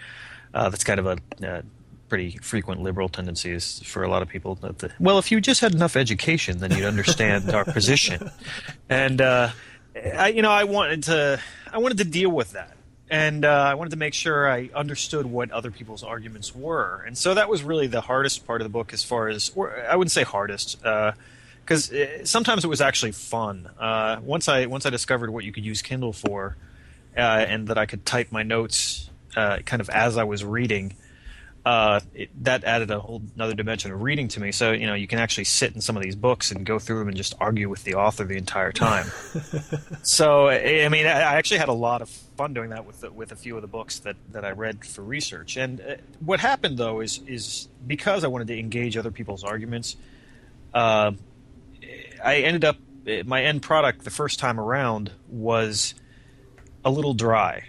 that's kind of a pretty frequent liberal tendencies for a lot of people. That the, well, if you just had enough education, then you'd understand our position. And uh, I, you know, I wanted to, I wanted to deal with that, and uh, I wanted to make sure I understood what other people's arguments were. And so that was really the hardest part of the book, as far as, I wouldn't say hardest. because uh, sometimes it was actually fun. Uh, once I once I discovered what you could use Kindle for, uh, and that I could type my notes uh, kind of as I was reading, uh, it, that added a whole another dimension of reading to me. So you know, you can actually sit in some of these books and go through them and just argue with the author the entire time. so I mean, I I actually had a lot of fun doing that with the, with a few of the books that, that I read for research. And uh, what happened though is is because I wanted to engage other people's arguments, uh, I ended up my end product the first time around was a little dry,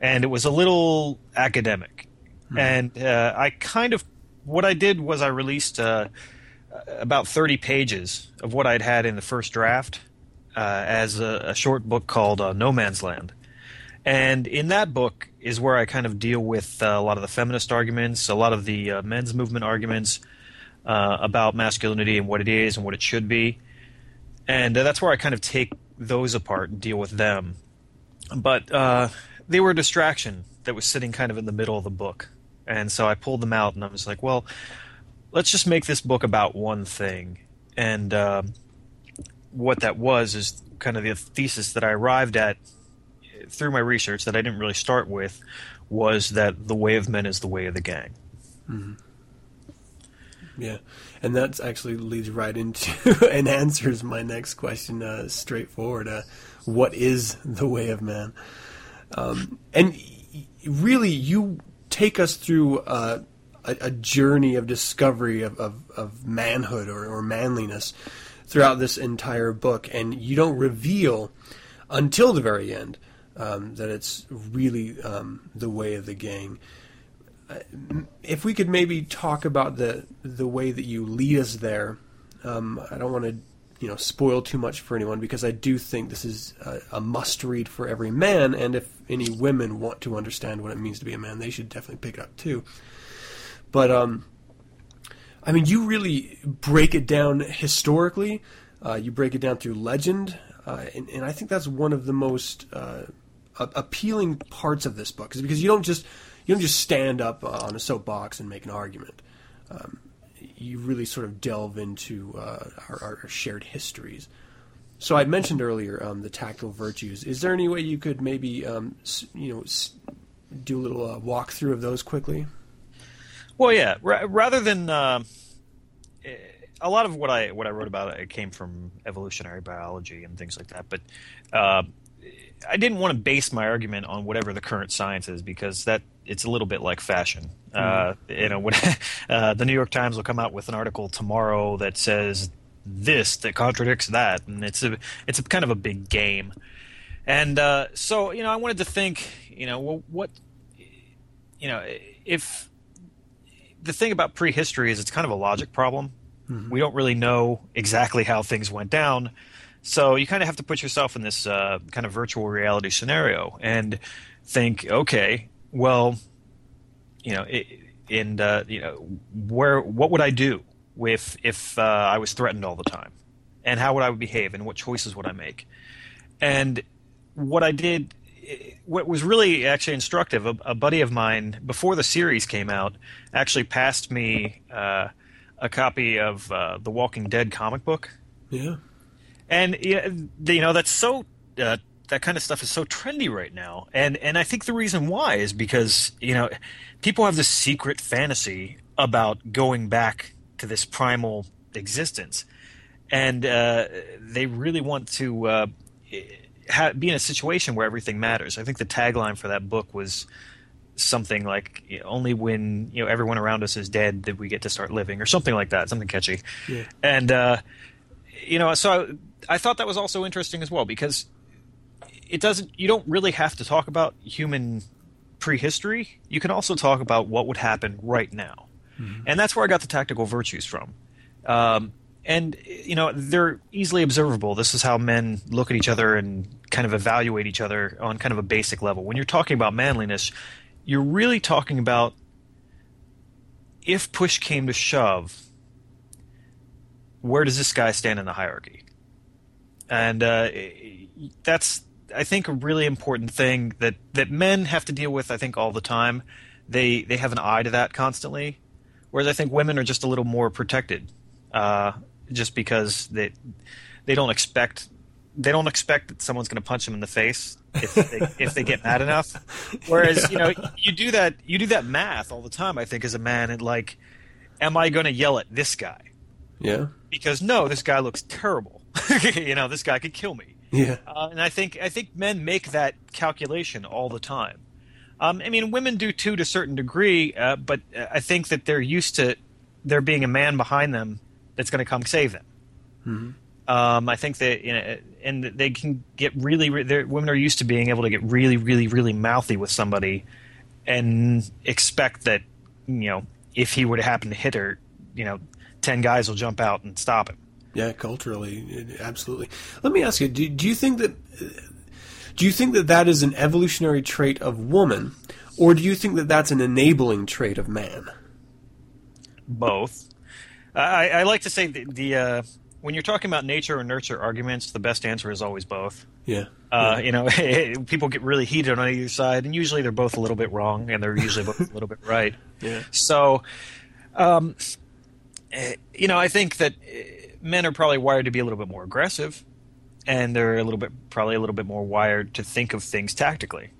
and it was a little academic and uh, I kind of what I did was I released uh, about thirty pages of what I'd had in the first draft uh, as a, a, short book called uh, No Man's Land, and in that book is where I kind of deal with uh, a lot of the feminist arguments, a lot of the uh, men's movement arguments about masculinity and what it is and what it should be, and that's where I kind of take those apart and deal with them. But they were a distraction that was sitting kind of in the middle of the book and so I pulled them out, and I was like, well, let's just make this book about one thing. And uh, what that was is kind of the thesis that I arrived at through my research that I didn't really start with was that the way of men is the way of the gang. Mm-hmm. Yeah, and that actually leads right into and answers my next question uh, straightforward. Uh, what is the way of man? Um, and really, you take us through uh, a, a, journey of discovery of, of, of manhood or, or, manliness throughout this entire book, and you don't reveal until the very end um, that it's really um, the way of the gang. Uh, if we could maybe talk about the the way that you lead us there, um, I don't want to you know spoil too much for anyone because I do think this is a, a, must read for every man, and if any women want to understand what it means to be a man, they should definitely pick it up too. But um, I mean, you really break it down historically. Uh, you break it down through legend, uh, and, and, I think that's one of the most uh, appealing parts of this book, is because you don't just you don't just stand up on a soapbox and make an argument. Um, you really sort of delve into uh, our, our, shared histories. So I mentioned earlier um, the tactical virtues. Is there any way you could maybe um, you know do a little uh, walkthrough of those quickly? Well, yeah. R- rather than uh, a lot of what I what I wrote about it came from evolutionary biology and things like that, but uh, I didn't want to base my argument on whatever the current science is because that it's a little bit like fashion. Mm. Uh, you know, when, uh, the New York Times will come out with an article tomorrow that says this that contradicts that, and it's a it's a kind of a big game. And uh, so, you know, I wanted to think, you know, well, what, you know, if the thing about prehistory is it's kind of a logic problem. Mm-hmm. We don't really know exactly how things went down so you kind of have to put yourself in this uh, kind of virtual reality scenario and think, okay, well, you know, it, and uh, you know, where what would I do if if uh, I was threatened all the time, and how would I behave, and what choices would I make? And what I did, what was really actually instructive, a, a buddy of mine before the series came out actually passed me uh, a copy of uh, the Walking Dead comic book. Yeah and you know that's so uh, that kind of stuff is so trendy right now. And and i think the reason why is because you know people have this secret fantasy about going back to this primal existence. And uh, they really want to uh, ha- be in a situation where everything matters. I think the tagline for that book was something like only when you know everyone around us is dead that we get to start living or something like that something catchy. Yeah. and uh, you know so I thought that was also interesting as well because it doesn't. You don't really have to talk about human prehistory. You can also talk about what would happen right now, mm-hmm. and that's where I got the tactical virtues from. Um, and you know they're easily observable. This is how men look at each other and kind of evaluate each other on kind of a basic level. When you're talking about manliness, you're really talking about if push came to shove, where does this guy stand in the hierarchy? And uh, that's I think a really important thing that that men have to deal with. I think all the time, they they have an eye to that constantly, whereas I think women are just a little more protected, uh, just because they they don't expect they don't expect that someone's going to punch them in the face if they, if they get mad enough. Whereas you know you do that you do that math all the time. I think as a man, and like, am I going to yell at this guy? Yeah. Because no, this guy looks terrible. you know, this guy could kill me. Yeah. Uh, and I think I think men make that calculation all the time. Um, I mean, women do too to a certain degree, uh, but I think that they're used to there being a man behind them that's going to come save them. Mhm. Um, I think that you know, and they can get really. re- Women are used to being able to get really, really, really mouthy with somebody, and expect that you know if he were to happen to hit her, you know, ten guys will jump out and stop him. Yeah, culturally, absolutely. Let me ask you: do, do you think that do you think that that is an evolutionary trait of woman, or do you think that that's an enabling trait of man? both. I, I like to say the, the uh, when you're talking about nature or nurture arguments, the best answer is always both. Yeah. Uh, You know, people get really heated on either side, and usually they're both a little bit wrong, and they're usually both a little bit right. Yeah. So, um, eh, you know, I think that eh, men are probably wired to be a little bit more aggressive, and they're a little bit probably a little bit more wired to think of things tactically,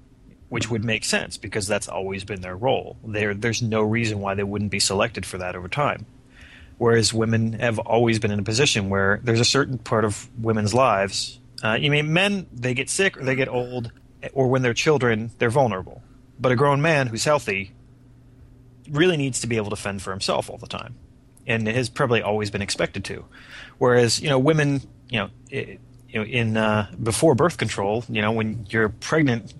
which would make sense because that's always been their role. There, there's no reason why they wouldn't be selected for that over time. Whereas women have always been in a position where there's a certain part of women's lives. Uh, you mean men? They get sick or they get old, or when they're children, they're vulnerable. But a grown man who's healthy really needs to be able to fend for himself all the time, and has probably always been expected to. Whereas you know women, you know, i you know, in uh, before birth control, you know, when you're pregnant,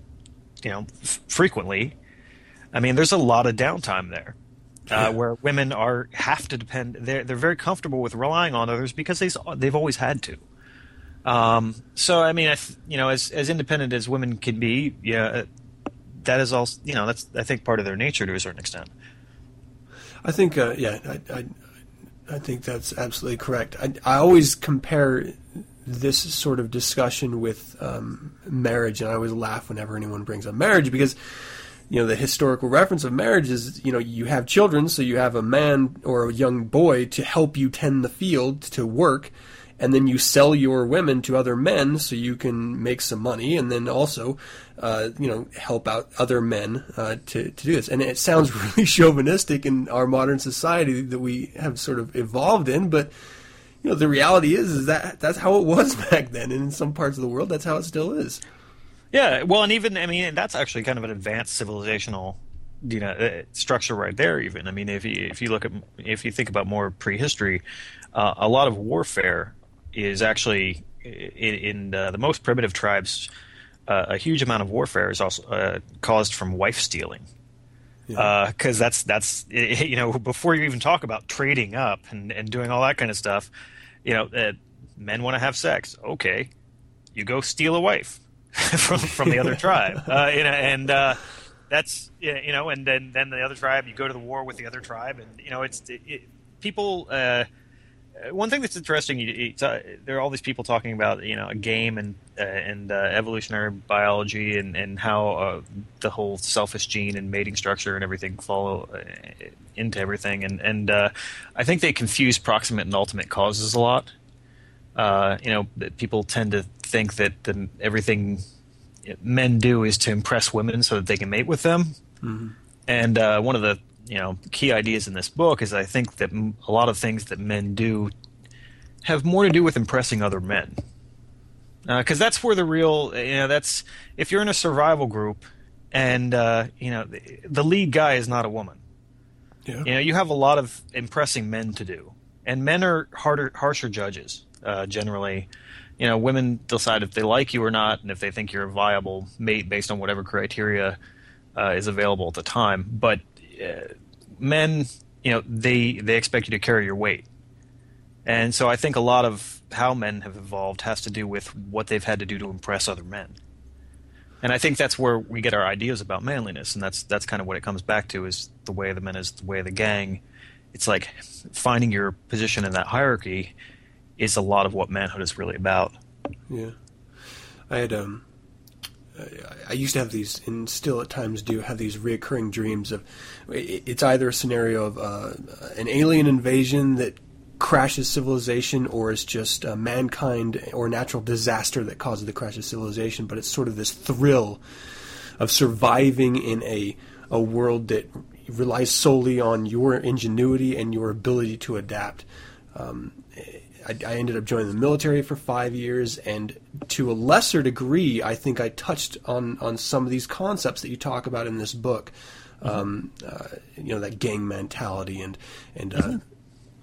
you know, f- frequently, I mean, there's a lot of downtime there. Uh, where women are have to depend, they're they're very comfortable with relying on others because they they've always had to. Um, so I mean, I th- you know, as as independent as women can be, yeah, uh, that is also you know that's I think part of their nature to a certain extent. I think, uh, yeah, I, I, I think that's absolutely correct. I, I always compare this sort of discussion with um, marriage, and I always laugh whenever anyone brings up marriage because, you know, the historical reference of marriage is, you know, you have children, so you have a man or a young boy to help you tend the field to work, and then you sell your women to other men so you can make some money, and then also, uh, you know, help out other men uh, to to do this. And it sounds really chauvinistic in our modern society that we have sort of evolved in, but you know, the reality is is that that's how it was back then, and in some parts of the world, that's how it still is. Yeah, well, and even I mean, that's actually kind of an advanced civilizational, you know, uh, structure right there. Even I mean, if you if you look at if you think about more prehistory, uh, a lot of warfare is actually in, in uh, the most primitive tribes. Uh, a huge amount of warfare is also uh, caused from wife stealing. Because that's that's you know before you even talk about trading up and, and doing all that kind of stuff, you know, uh, men want to have sex. Okay, you go steal a wife from from the other tribe, uh, you know, and uh, that's you know, and then then the other tribe, you go to the war with the other tribe, and you know, it's it, it, people. Uh, one thing that's interesting, you- it's, uh, there are all these people talking about you know a game and uh, and uh, evolutionary biology and and how uh, the whole selfish gene and mating structure and everything follow uh, into everything, and and uh, I think they confuse proximate and ultimate causes a lot. Uh, you know, people tend to think that the, everything men do is to impress women so that they can mate with them. And uh, one of the you know key ideas in this book is I think that a lot of things that men do have more to do with impressing other men. Because that's where the real, you know, that's if you're in a survival group and uh, you know the, the lead guy is not a woman. Yeah. You know, you have a lot of impressing men to do, and men are harder, harsher judges uh, generally. You know, women decide if they like you or not, and if they think you're a viable mate based on whatever criteria uh, is available at the time. But uh, men, you know, they they expect you to carry your weight, and so I think a lot of how men have evolved has to do with what they've had to do to impress other men. And I think that's where we get our ideas about manliness, and that's that's kind of what it comes back to: is the way of the men is the way of the gang. It's like finding your position in that hierarchy is a lot of what manhood is really about. Yeah, I had um, I- used to have these, and still at times do have these reoccurring dreams of. It's either a scenario of uh, an alien invasion that crashes civilization or it's just uh, mankind or natural disaster that causes the crash of civilization, but it's sort of this thrill of surviving in a a world that relies solely on your ingenuity and your ability to adapt. Um, I, I, ended up joining the military for five years, and to a lesser degree, I think I touched on on some of these concepts that you talk about in this book. Um, uh, you know that gang mentality and and uh, mm-hmm.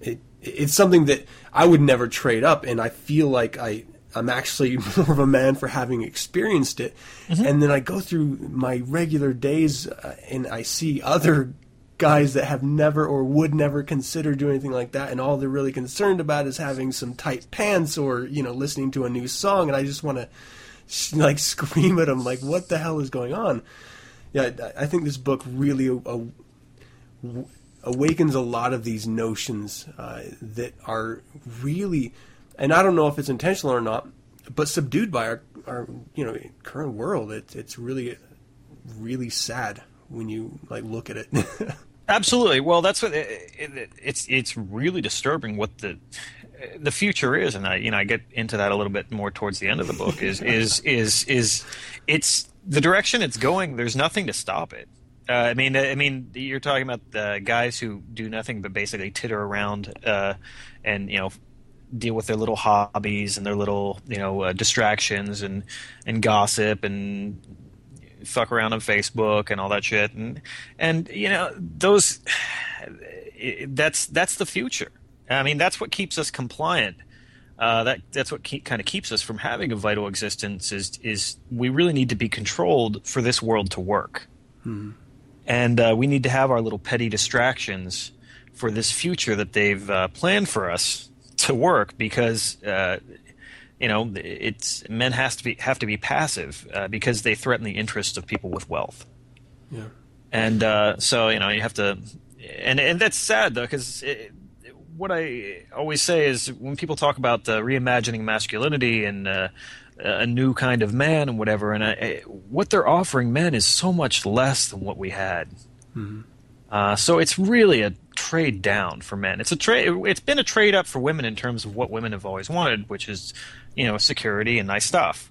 it, it's something that I would never trade up, and I feel like I I'm actually more of a man for having experienced it. Mm-hmm. And then I go through my regular days uh, and I see other guys that have never or would never consider doing anything like that and all they're really concerned about is having some tight pants or you know listening to a new song and I just want to like scream at them like what the hell is going on yeah I think this book really awakens a lot of these notions uh, that are really and I don't know if it's intentional or not, but subdued by our, our you know current world. It, it's really really sad when you like look at it. Absolutely. Well, that's what it, it, it's it's really disturbing what the the future is, and I you know I get into that a little bit more towards the end of the book. Is is is is it's the direction it's going. There's nothing to stop it. Uh, I mean, I mean, you're talking about the guys who do nothing but basically titter around uh, and you know deal with their little hobbies and their little you know uh, distractions and and gossip and fuck around on Facebook and all that shit and and you know those that's that's the future. I mean that's what keeps us compliant. Uh, that that's what keep, kind of keeps us from having a vital existence. Is is we really need to be controlled for this world to work, hmm. and uh, we need to have our little petty distractions for this future that they've uh, planned for us to work because uh, you know it's men has to be have to be passive uh, because they threaten the interests of people with wealth. Yeah, and uh, so you know you have to, and and that's sad though because. What I always say is when people talk about reimagining masculinity and uh, a new kind of man and whatever, and I, what they're offering men is so much less than what we had. Mm-hmm. Uh, so it's really a trade down for men. It's a trade. It's been a trade up for women in terms of what women have always wanted, which is you know security and nice stuff.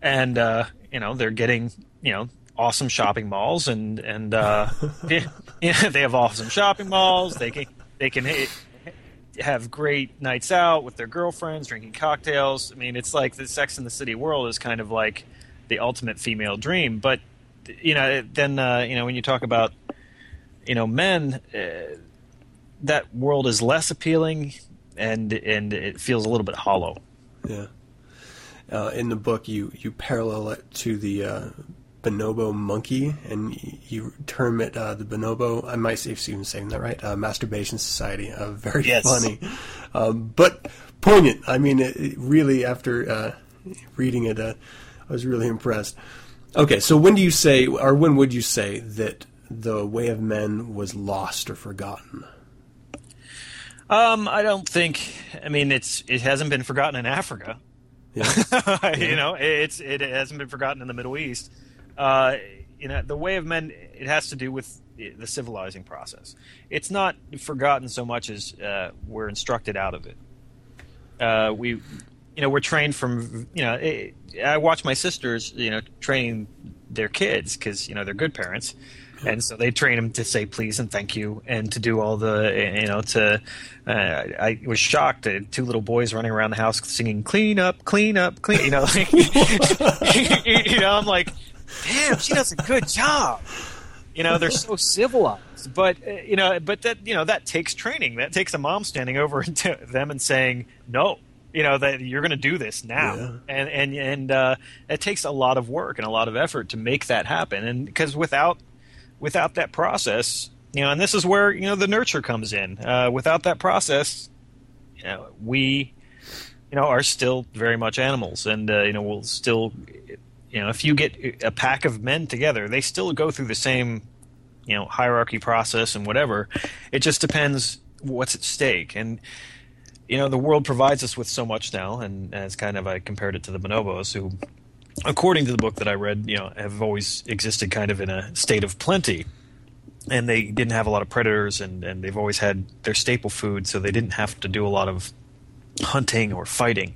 And uh, you know they're getting you know awesome shopping malls and and uh, yeah, they have awesome shopping malls. They can they can have great nights out with their girlfriends, drinking cocktails. I mean, it's like the Sex in the City world is kind of like the ultimate female dream. But you know, then uh, you know when you talk about you know, men, uh, that world is less appealing, and and it feels a little bit hollow. Yeah. Uh, in the book, you you parallel it to the uh, bonobo monkey, and you term it uh, the bonobo. I might see if even saying that right. Uh, masturbation society. Uh, very yes. funny, um, but poignant. I mean, it, it really after uh, reading it, I was really impressed. Okay, so when do you say, or when would you say that the way of men was lost or forgotten? Um, I don't think. I mean, it's it hasn't been forgotten in Africa. Yeah. yeah. you know, it's it hasn't been forgotten in the Middle East. Uh, you know, the way of men it has to do with the civilizing process. It's not forgotten so much as uh, we're instructed out of it. Uh, we, you know, we're trained from. You know, it, I watch my sisters, you know, training their kids because you know they're good parents and so they train him to say please and thank you and to do all the you know to uh, I was shocked at two little boys running around the house singing clean up clean up clean you know like, you know I'm like damn she does a good job. You know they're so civilized. But uh, you know but that you know that takes training. That takes a mom standing over to them and saying no you know that you're going to do this now. Yeah. and and and uh, it takes a lot of work and a lot of effort to make that happen. And because without without that process, you know, and this is where you know the nurture comes in. Uh, without that process, you know, we, you know, are still very much animals, and uh, you know, we'll still, you know, if you get a pack of men together, they still go through the same, you know, hierarchy process and whatever. It just depends what's at stake, and you know, the world provides us with so much now, and as kind of I compared it to the bonobos who according to the book that I read, you know, have always existed kind of in a state of plenty. and they didn't have a lot of predators, and and they've always had their staple food, so they didn't have to do a lot of hunting or fighting,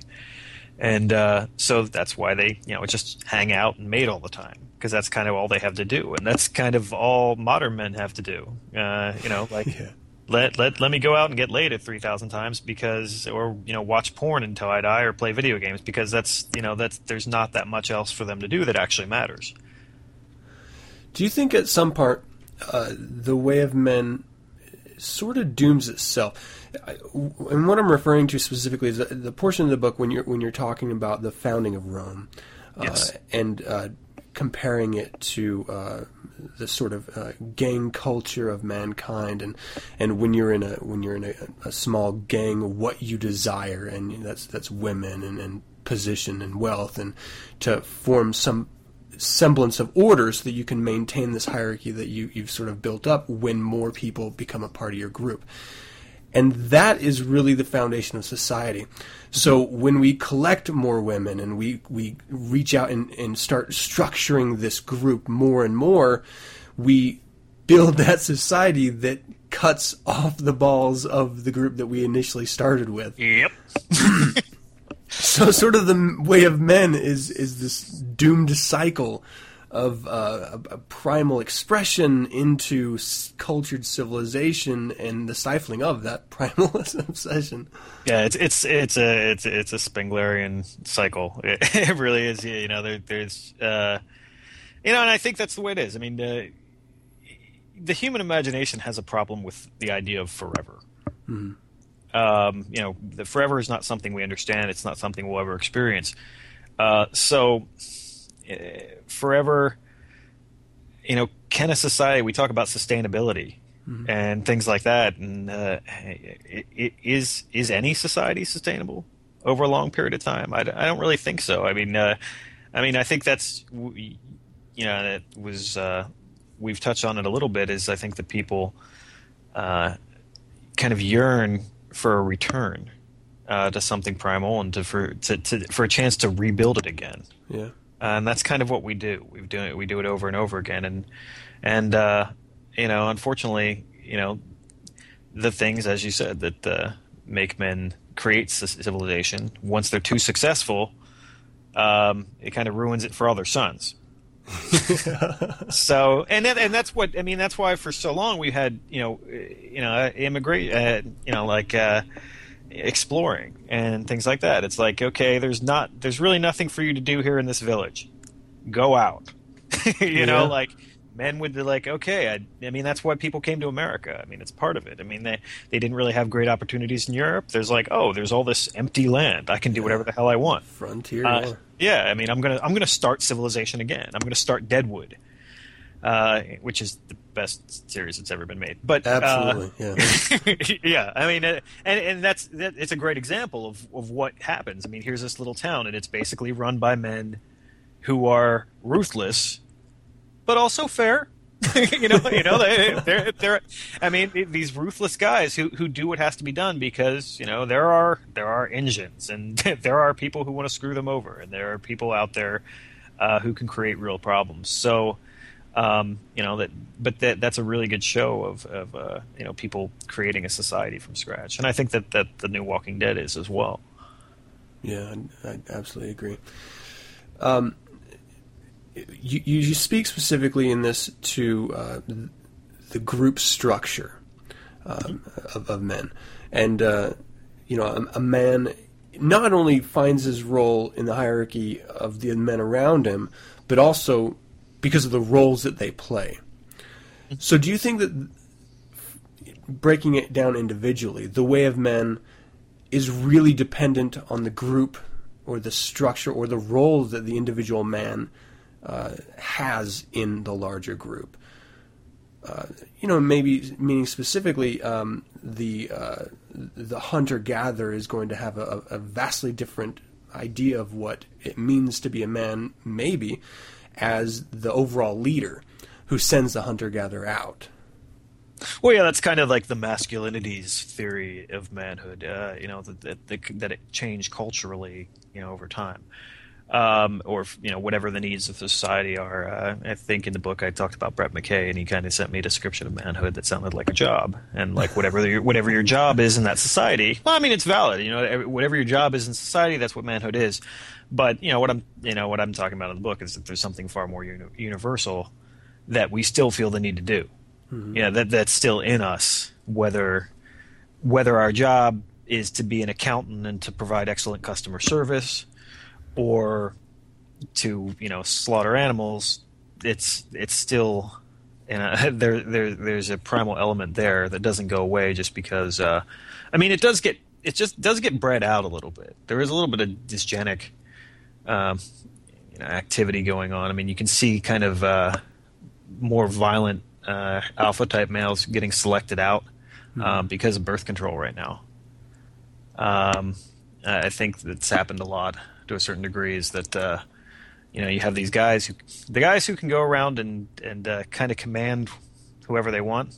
and uh, so that's why they you know just hang out and mate all the time because that's kind of all they have to do, and that's kind of all modern men have to do. Uh, you know, like Yeah. Let let let me go out and get laid at three thousand times because, or you know, watch porn until I die, or play video games because that's you know that's there's not that much else for them to do that actually matters. Do you think at some part uh, the way of men sort of dooms itself? I- And what I'm referring to specifically is the, the portion of the book when you're when you're talking about the founding of Rome, Yes. uh, and uh, comparing it to uh, the sort of uh, gang culture of mankind, and and when you're in a when you're in a, a small gang, what you desire, and that's that's women and, and position and wealth, and to form some semblance of order so that you can maintain this hierarchy that you, you've sort of built up when more people become a part of your group. And that is really the foundation of society. So when we collect more women and we, we reach out and, and start structuring this group more and more, we build that society that cuts off the balls of the group that we initially started with. Yep. So, sort of the way of men is is this doomed cycle of uh, a, a primal expression into s- cultured civilization and the stifling of that primal obsession. Yeah, it's it's it's a it's it's a Spenglerian cycle. It, it really is. You know, there, there's uh, you know, and I think that's the way it is. I mean, the the human imagination has a problem with the idea of forever. Um, you know, the forever is not something we understand. It's not something we'll ever experience. Uh, so, forever, you know, can a society? We talk about sustainability and things like that, and uh, i- i- is is any society sustainable over a long period of time? I don't really think so. I mean, uh, I mean, I think that's you know it was uh, we've touched on it a little bit. Is I think that people uh, kind of yearn for a return uh, to something primal and to for to, to for a chance to rebuild it again Yeah, and that's kind of what we do. We do it. We do it over and over again, and and uh, you know, unfortunately, you know, the things as you said that uh, make men create civilization. Once they're too successful, um, it kind of ruins it for all their sons. so and that, and that's what I mean. That's why for so long we had you know you know immigrate uh, you know like. Uh, exploring and things like that. It's like, okay, there's not, there's really nothing for you to do here in this village. Go out. you Yeah. know, like men would be like, okay, I, I mean, that's why people came to America. I mean, it's part of it. I mean, they, they didn't really have great opportunities in Europe. There's like, oh, there's all this empty land. I can do whatever the hell I want. frontier. Uh, yeah. I mean, I'm gonna I'm gonna start Civilization again. I'm gonna start Deadwood, uh, which is the best series that's ever been made. But uh, Absolutely, yeah. yeah, I mean, uh, and and that's that, it's a great example of of what happens. I mean, here's this little town, and it's basically run by men who are ruthless, but also fair. you know, you know, they, they're they're. I mean, these ruthless guys who who do what has to be done because you know there are there are engines and there are people who want to screw them over, and there are people out there uh, who can create real problems. So. Um, you know that, but that that's a really good show of, of uh, you know people creating a society from scratch, and I think that, that the new Walking Dead is as well. Yeah, I, absolutely agree. Um, you, you you speak specifically in this to uh, the group structure um, of, of men, and uh, you know a, a man not only finds his role in the hierarchy of the men around him, but also because of the roles that they play. So, do you think that breaking it down individually, the way of men is really dependent on the group or the structure or the role that the individual man uh, has in the larger group. Uh, you know, maybe meaning specifically, um, the uh, the hunter gatherer is going to have a, a vastly different idea of what it means to be a man, maybe, as the overall leader who sends the hunter gatherer out. Well, yeah, that's kind of like the masculinities theory of manhood. Uh, you know that that, that that it changed culturally, you know, over time. Um, or you know whatever the needs of the society are. Uh, I think in the book I talked about Brett McKay, and he kind of sent me a description of manhood that sounded like a job, and like whatever your, whatever your job is in that society. Well, I mean it's valid, you know, whatever your job is in society, that's what manhood is. But you know what I'm you know what I'm talking about in the book is that there's something far more uni- universal that we still feel the need to do. Mm-hmm. Yeah, that that's still in us, whether whether our job is to be an accountant and to provide excellent customer service or to you know slaughter animals, it's it's still and there there there's a primal element there that doesn't go away just because. Uh, I mean, it does get it just does get bred out a little bit. There is a little bit of dysgenic um, you know, activity going on. I mean, you can see kind of uh, more violent uh, alpha type males getting selected out mm-hmm. um, because of birth control right now. Um, I think that's happened a lot to a certain degree is that uh, you know you have these guys who the guys who can go around and and uh, kind of command whoever they want.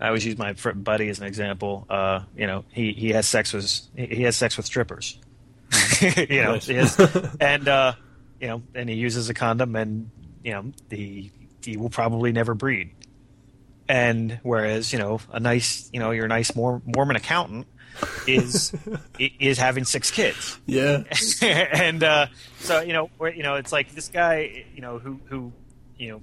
I always use my buddy as an example. Uh, you know, he, he has sex with he has sex with strippers. you know, has, and uh, you know, and he uses a condom, and you know, he he will probably never breed. And whereas you know, a nice you know, your nice Mormon accountant is is having six kids. Yeah, and uh, so you know, you know, it's like this guy, you know, who who you know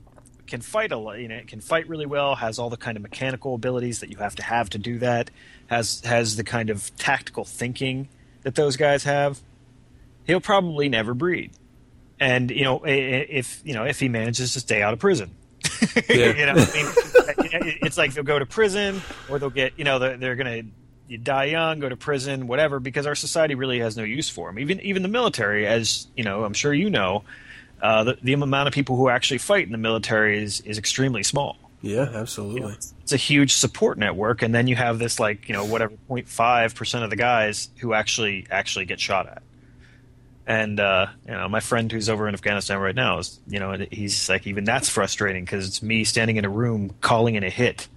can fight a lot, you know, can fight really well, has all the kind of mechanical abilities that you have to have to do that, has has the kind of tactical thinking that those guys have. He'll probably never breed, and you know, if you know if he manages to stay out of prison. Yeah. you know, I mean, it's like they'll go to prison, or they'll get, you know, they're, they're going to you die young, go to prison, whatever, because our society really has no use for them. Even even the military, as you know, I'm sure you know, uh, the, the amount of people who actually fight in the military is is extremely small. Yeah, absolutely. You know, it's, it's, a huge support network, and then you have this like you know whatever 0.5 percent of the guys who actually actually get shot at. And uh, you know, my friend who's over in Afghanistan right now is you know he's like even that's frustrating because it's me standing in a room calling in a hit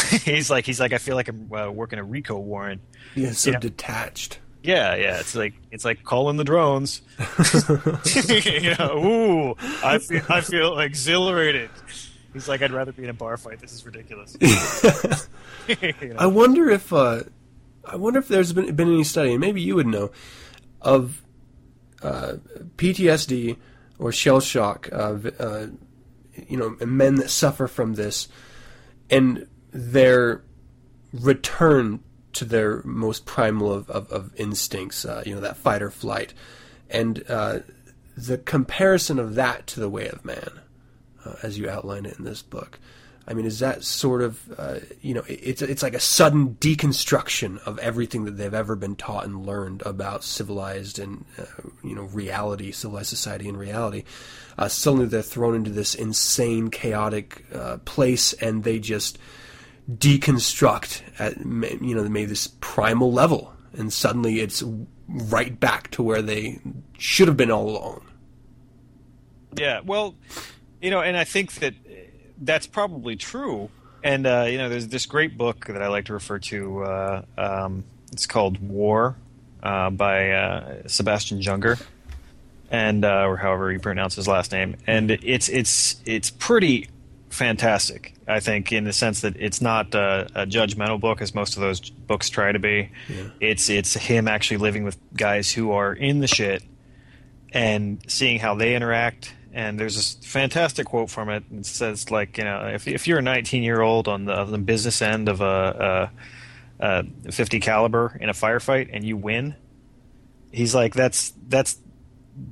he's like he's like I feel like I'm uh, working a RICO warrant. Yeah, so you know? detached. Yeah, yeah. It's like it's like calling the drones. you know, ooh, I feel I feel exhilarated. He's like, I'd rather be in a bar fight. This is ridiculous. you know? I wonder if uh, I wonder if there's been been any study, and maybe you would know, of uh, PTSD or shell shock. Uh, you know, men that suffer from this, and their return to their most primal of, of, of instincts, uh, you know, that fight or flight. And uh, the comparison of that to the way of man, uh, as you outline it in this book. I mean, is that sort of, uh, you know, it's, it's like a sudden deconstruction of everything that they've ever been taught and learned about civilized and, uh, you know, reality, civilized society and reality. Uh, suddenly they're thrown into this insane, chaotic place and they just deconstruct at you know maybe this primal level, and suddenly it's right back to where they should have been all along. Yeah, well, you know, and I think that that's probably true. And uh, you know, there's this great book that I like to refer to. Uh, um, it's called War uh, by uh, Sebastian Junger, and uh, or however you pronounce his last name. And it's it's it's pretty fantastic. I think in the sense that it's not a, a judgmental book as most of those books try to be. Yeah. It's it's him actually living with guys who are in the shit and seeing how they interact. And there's this fantastic quote from it. It says like you know if if you're a 19 year old on the, the business end of a, a, a 50 caliber in a firefight and you win, he's like that's that's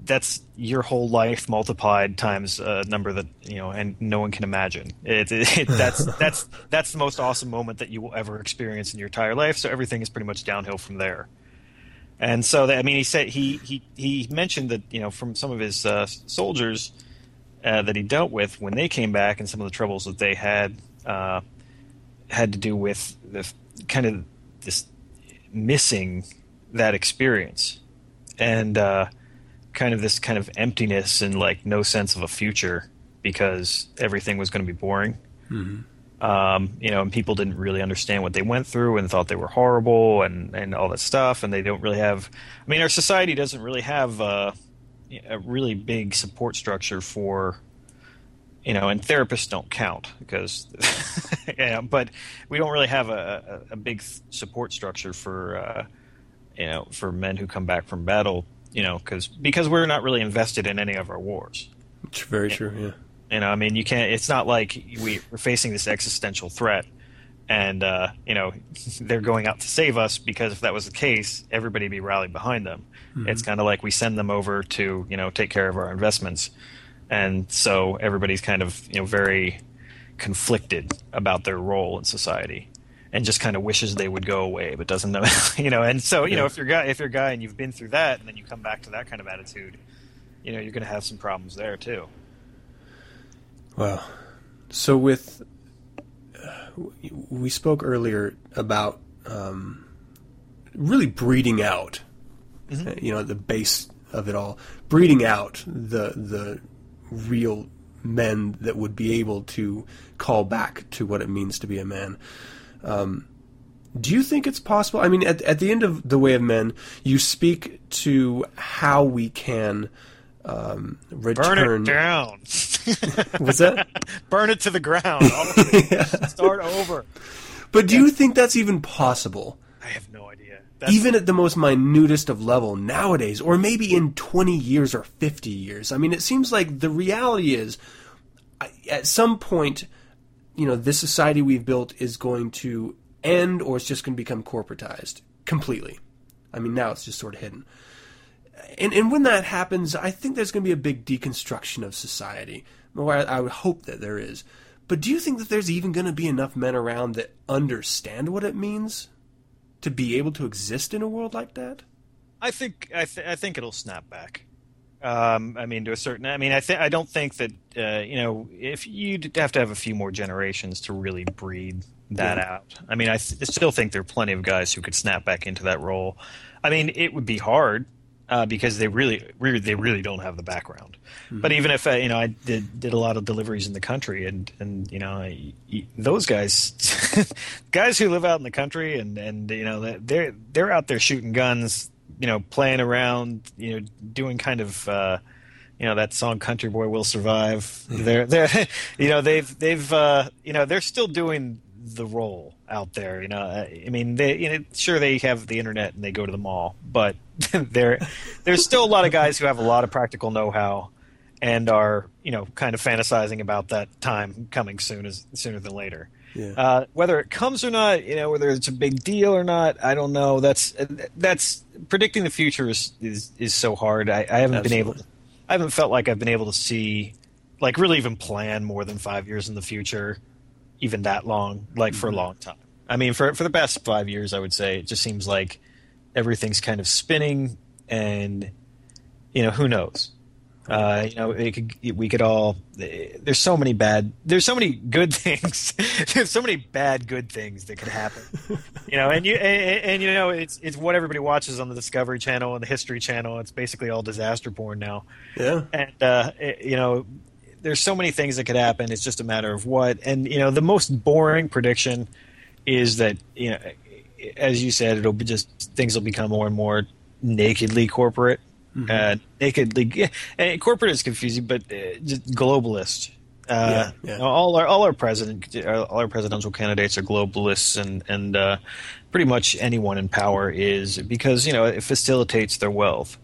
that's your whole life multiplied times a number that you know and no one can imagine. It, it, it, that's that's that's the most awesome moment that you will ever experience in your entire life. So everything is pretty much downhill from there. And so that, i mean he said he he he mentioned that you know from some of his uh, soldiers uh, that he dealt with when they came back and some of the troubles that they had uh, had to do with the kind of this missing that experience. And uh, kind of this kind of emptiness and like no sense of a future because everything was going to be boring. Mm-hmm. Um, you know, and people didn't really understand what they went through and thought they were horrible and, and all that stuff. And they don't really have, I mean, our society doesn't really have, uh, a really big support structure for you know, and therapists don't count because, yeah, but we don't really have a, a, a big support structure for, uh, you know, for men who come back from battle, you know, because because we're not really invested in any of our wars. It's very true. Yeah. You know, I mean, you can't. It's not like we, we're facing this existential threat, and uh, you know, they're going out to save us. Because if that was the case, everybody would be rallied behind them. Mm-hmm. It's kind of like we send them over to you know take care of our investments and so everybody's kind of you know very conflicted about their role in society and just kind of wishes they would go away but doesn't know you know and so you yeah. know if you're guy if you're a guy and you've been through that and then you come back to that kind of attitude you know you're going to have some problems there too well so with uh, we spoke earlier about um, really breeding out mm-hmm. you know the base of it all breeding out the the real men that would be able to call back to what it means to be a man. Um, do you think it's possible? I mean, at, at the end of The Way of Men, you speak to how we can um, return. Burn it down. What's that? Burn it to the ground. yeah. Start over. But do yeah. you think that's even possible? I have no idea. That's... even at the most minutest of level nowadays, or maybe in 20 years or 50 years. I mean, it seems like the reality is at some point, you know, this society we've built is going to end or it's just going to become corporatized completely. I mean, now it's just sort of hidden. And, and when that happens, I think there's going to be a big deconstruction of society. Or I, I would hope that there is. But do you think that there's even going to be enough men around that understand what it means to be able to exist in a world like that? I think I, th- I think it'll snap back. Um, I mean, to a certain. I mean, I think I don't think that uh, you know if you'd have to have a few more generations to really breed that yeah. out. I mean, I th- still think there are plenty of guys who could snap back into that role. I mean, it would be hard uh, because they really, really, they really don't have the background. Mm-hmm. But even if uh, you know, I did did a lot of deliveries in the country, and and you know, I, those guys, guys who live out in the country, and and you know, they're they're out there shooting guns, you know, playing around, you know, doing kind of. Uh, you know that song "Country Boy Will Survive." Yeah. They're, they're, you know, they've, they've, uh, you know, they're still doing the role out there. You know, I mean, they, you know, sure they have the internet and they go to the mall, but there, there's still a lot of guys who have a lot of practical know-how and are you know kind of fantasizing about that time coming soon as sooner than later. Yeah. Uh, whether it comes or not, you know, whether it's a big deal or not, I don't know. That's that's predicting the future is is, is so hard. I, I haven't Absolutely. been able. I haven't felt like I've been able to see, like, really even plan more than five years in the future, even that long, like mm-hmm. for a mm-hmm. long time. I mean, for for the past five years, I would say it just seems like everything's kind of spinning, and you know, who knows uh, you know, could, we could all. There's so many bad. There's so many good things. there's so many bad good things that could happen. you know, and you and, and, you know, it's it's what everybody watches on the Discovery Channel and the History Channel. It's basically all disaster porn now. Yeah. And uh, it, you know, there's so many things that could happen. It's just a matter of what. And you know, the most boring prediction is that you know, as you said, it'll be just things will become more and more nakedly corporate Mm-hmm. Uh, nakedly, and corporate is confusing, but uh, just globalist. Uh, yeah, yeah. all our all our president all our presidential candidates are globalists, and and uh, pretty much anyone in power is because you know it facilitates their wealth,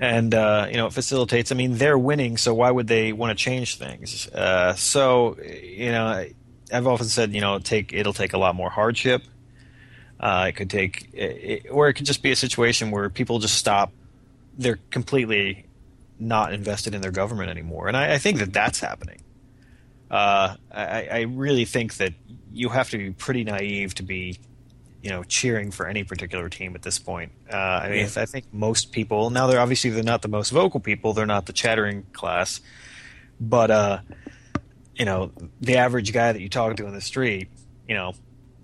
and uh, you know it facilitates. I mean, they're winning, so why would they want to change things? Uh, so you know, I've often said you know take it'll take a lot more hardship. Uh, it could take, it, or it could just be a situation where people just stop they're completely not invested in their government anymore, and I, I think that that's happening. Uh, I, I, really think that you have to be pretty naive to be, you know, cheering for any particular team at this point. Uh, I mean, yeah. I think most people now they're obviously they're not the most vocal people, they're not the chattering class, but uh, you know, the average guy that you talk to in the street, you know,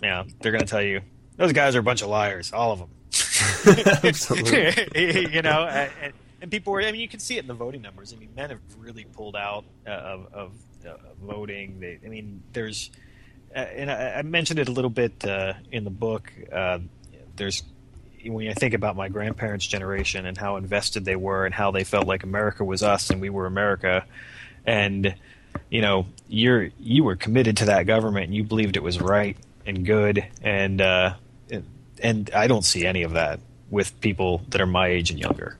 you know, they're going to tell you those guys are a bunch of liars, all of them. you know, and, and, people were. I mean, you can see it in the voting numbers. I mean, men have really pulled out uh, of, of uh, voting. They, I mean, there's, uh, and I, I, mentioned it a little bit uh, in the book. Uh, there's when I think about my grandparents' generation and how invested they were and how they felt like America was us and we were America, and you know you're you were committed to that government and you believed it was right and good and uh, and I don't see any of that with people that are my age and younger.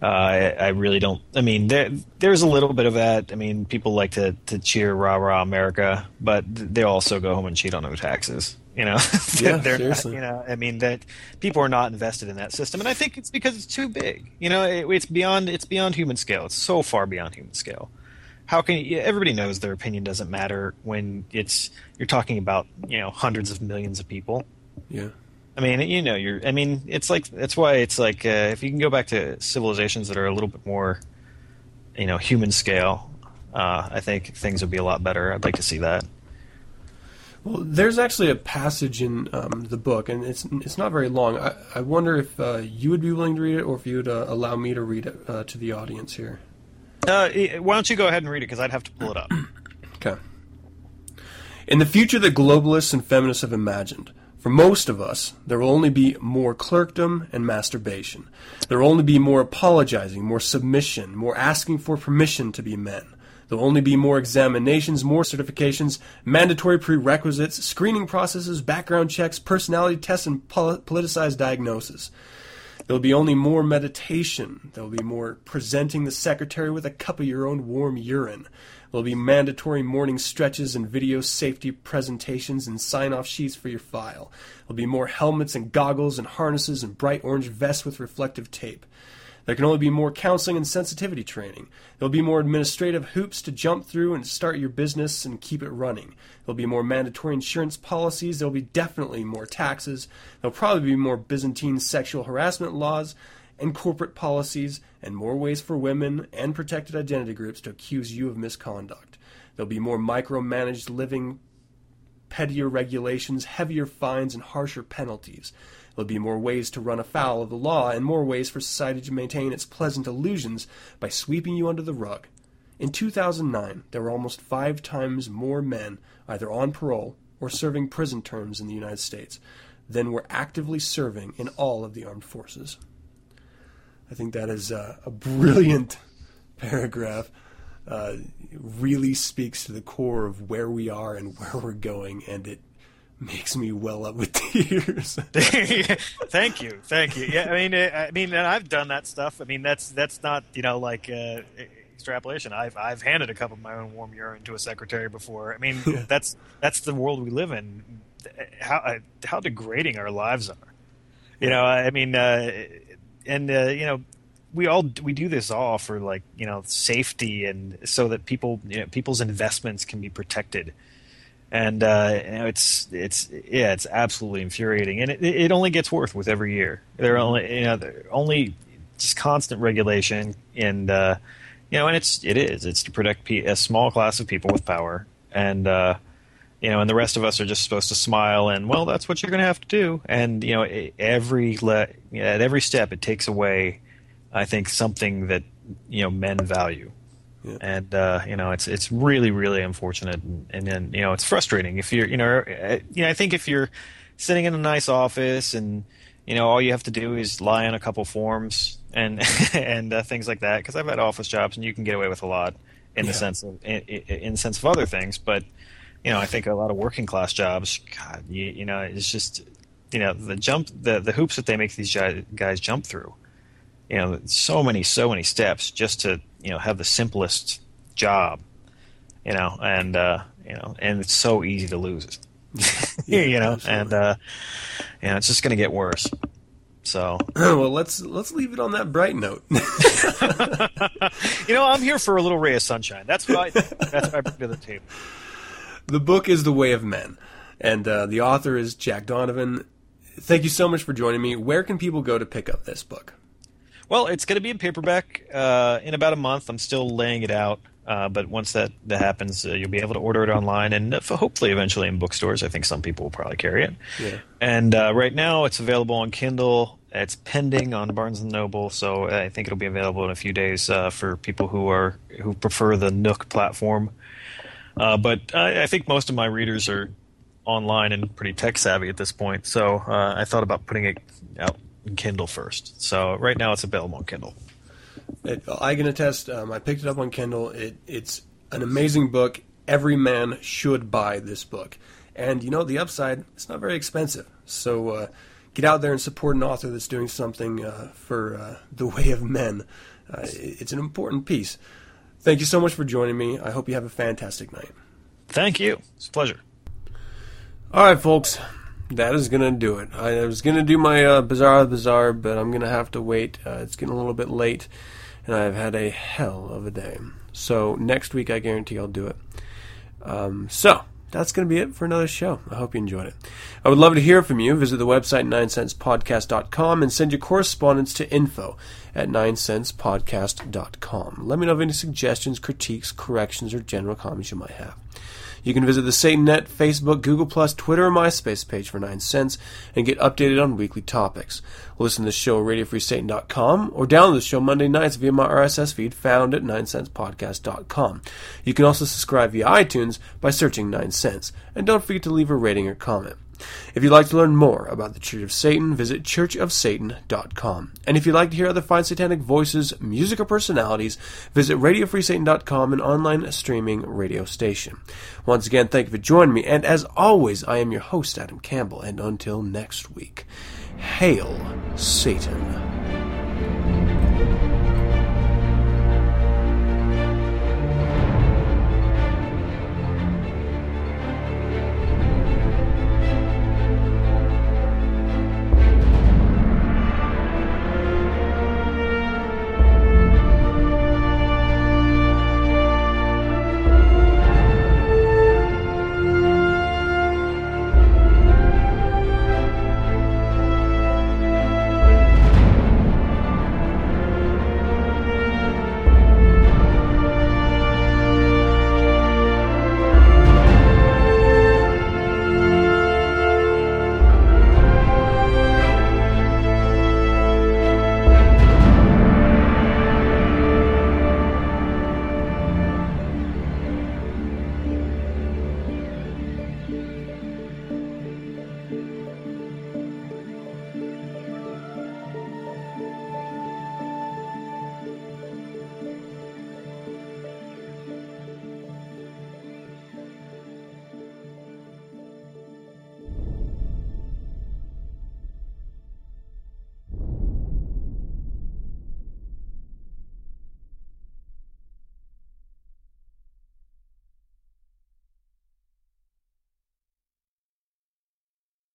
Uh, I, I, really don't. I mean, there, there's a little bit of that. I mean, people like to, to cheer "rah rah America," but they also go home and cheat on their taxes. You know, yeah, seriously. Not, you know, I mean that people are not invested in that system, and I think it's because it's too big. You know, it, it's beyond it's beyond human scale. It's so far beyond human scale. How can you, everybody knows their opinion doesn't matter when it's you're talking about you know hundreds of millions of people. Yeah. I mean, you know, you're. I mean, it's like that's why it's like uh, if you can go back to civilizations that are a little bit more, you know, human scale, uh, I think things would be a lot better. I'd like to see that. Well, there's actually a passage in um, the book, and it's it's not very long. I, I wonder if uh, you would be willing to read it, or if you would uh, allow me to read it uh, to the audience here. Uh, why don't you go ahead and read it? Because I'd have to pull it up. okay. In the future that globalists and feminists have imagined, for most of us, there will only be more clerkdom and masturbation. There will only be more apologizing, more submission, more asking for permission to be men. There will only be more examinations, more certifications, mandatory prerequisites, screening processes, background checks, personality tests, and politicized diagnosis. There will be only more meditation. There will be more presenting the secretary with a cup of your own warm urine. There'll be mandatory morning stretches and video safety presentations and sign off sheets for your file. There'll be more helmets and goggles and harnesses and bright orange vests with reflective tape. There can only be more counseling and sensitivity training. There'll be more administrative hoops to jump through and start your business and keep it running. There'll be more mandatory insurance policies. There'll be definitely more taxes. There'll probably be more Byzantine sexual harassment laws and corporate policies, and more ways for women and protected identity groups to accuse you of misconduct. There'll be more micromanaged living, pettier regulations, heavier fines, and harsher penalties. There'll be more ways to run afoul of the law, and more ways for society to maintain its pleasant illusions by sweeping you under the rug. In 2009, there were almost five times more men either on parole or serving prison terms in the United States than were actively serving in all of the armed forces. I think that is a, a brilliant paragraph. Uh, really speaks to the core of where we are and where we're going, and it makes me well up with tears. thank you, thank you. Yeah, I mean, I mean, and I've done that stuff. I mean, that's that's not you know like uh, extrapolation. I've I've handed a cup of my own warm urine to a secretary before. I mean, that's that's the world we live in. How how degrading our lives are. You know, I mean, uh, and uh, you know we all we do this all for like you know safety and so that people you know, people's investments can be protected. And uh, you know, it's it's yeah it's absolutely infuriating. And it, it only gets worse with every year. There are only you know only just constant regulation and uh, you know and it's it is. It's to protect a small class of people with power. And uh, you know, and the rest of us are just supposed to smile and well, that's what you're going to have to do. And you know, every le- at every step, it takes away, I think, something that you know men value. Yeah. And uh, you know, it's it's really really unfortunate, and, then you know, it's frustrating if you're you know, you know, I think if you're sitting in a nice office and you know, all you have to do is lie on a couple forms and and uh, things like that. Because I've had office jobs, and you can get away with a lot in yeah. the sense of in, in the sense of other things, but you know, I think a lot of working class jobs, God, you, you know, it's just, you know, the jump, the, the hoops that they make these guys jump through, you know, so many, so many steps just to, you know, have the simplest job, you know, and, uh, you know, and it's so easy to lose yeah, you know, absolutely. and, uh, you know, it's just going to get worse. So well, let's let's leave it on that bright note. you know, I'm here for a little ray of sunshine. That's what I that's what I bring to the table. The book is The Way of Men, and uh, the author is Jack Donovan. Thank you so much for joining me. Where can people go to pick up this book? Well, it's going to be in paperback uh, in about a month. I'm still laying it out, uh, but once that, that happens, uh, you'll be able to order it online and hopefully eventually in bookstores. I think some people will probably carry it. Yeah. And uh, right now, it's available on Kindle. It's pending on Barnes and Noble, so I think it'll be available in a few days uh, for people who are who prefer the Nook platform. Uh, but I, I, think most of my readers are online and pretty tech savvy at this point. So uh, I thought about putting it out in Kindle first. So right now it's available on Kindle. It, I can attest. Um, I picked it up on Kindle. It, it's an amazing book. Every man should buy this book. And you know the upside, it's not very expensive. So uh, get out there and support an author that's doing something uh, for uh, the way of men. Uh, it's an important piece. Thank you so much for joining me. I hope you have a fantastic night. Thank you. It's a pleasure. All right, folks. That is going to do it. I was going to do my uh, Bazaar Bizarre, but I'm going to have to wait. Uh, it's getting a little bit late, and I've had a hell of a day. So next week, I guarantee I'll do it. Um, so that's going to be it for another show. I hope you enjoyed it. I would love to hear from you. Visit the website 9sensepodcast.com and send your correspondence to info at 9sensepodcast.com. Let me know of any suggestions, critiques, corrections, or general comments you might have. You can visit the SatanNet, Facebook, Google+, Twitter, or MySpace page for 9 Sense and get updated on weekly topics. Listen to the show at RadioFreeSatan.com or download the show Monday nights via my RSS feed found at 9sensepodcast.com. You can also subscribe via iTunes by searching 9 Sense. And don't forget to leave a rating or comment. If you'd like to learn more about the Church of Satan, visit churchofsatan.com. And if you'd like to hear other fine satanic voices, music, or personalities, visit radiofreesatan.com, an online streaming radio station. Once again, thank you for joining me, and as always, I am your host, Adam Campbell, and until next week, hail Satan.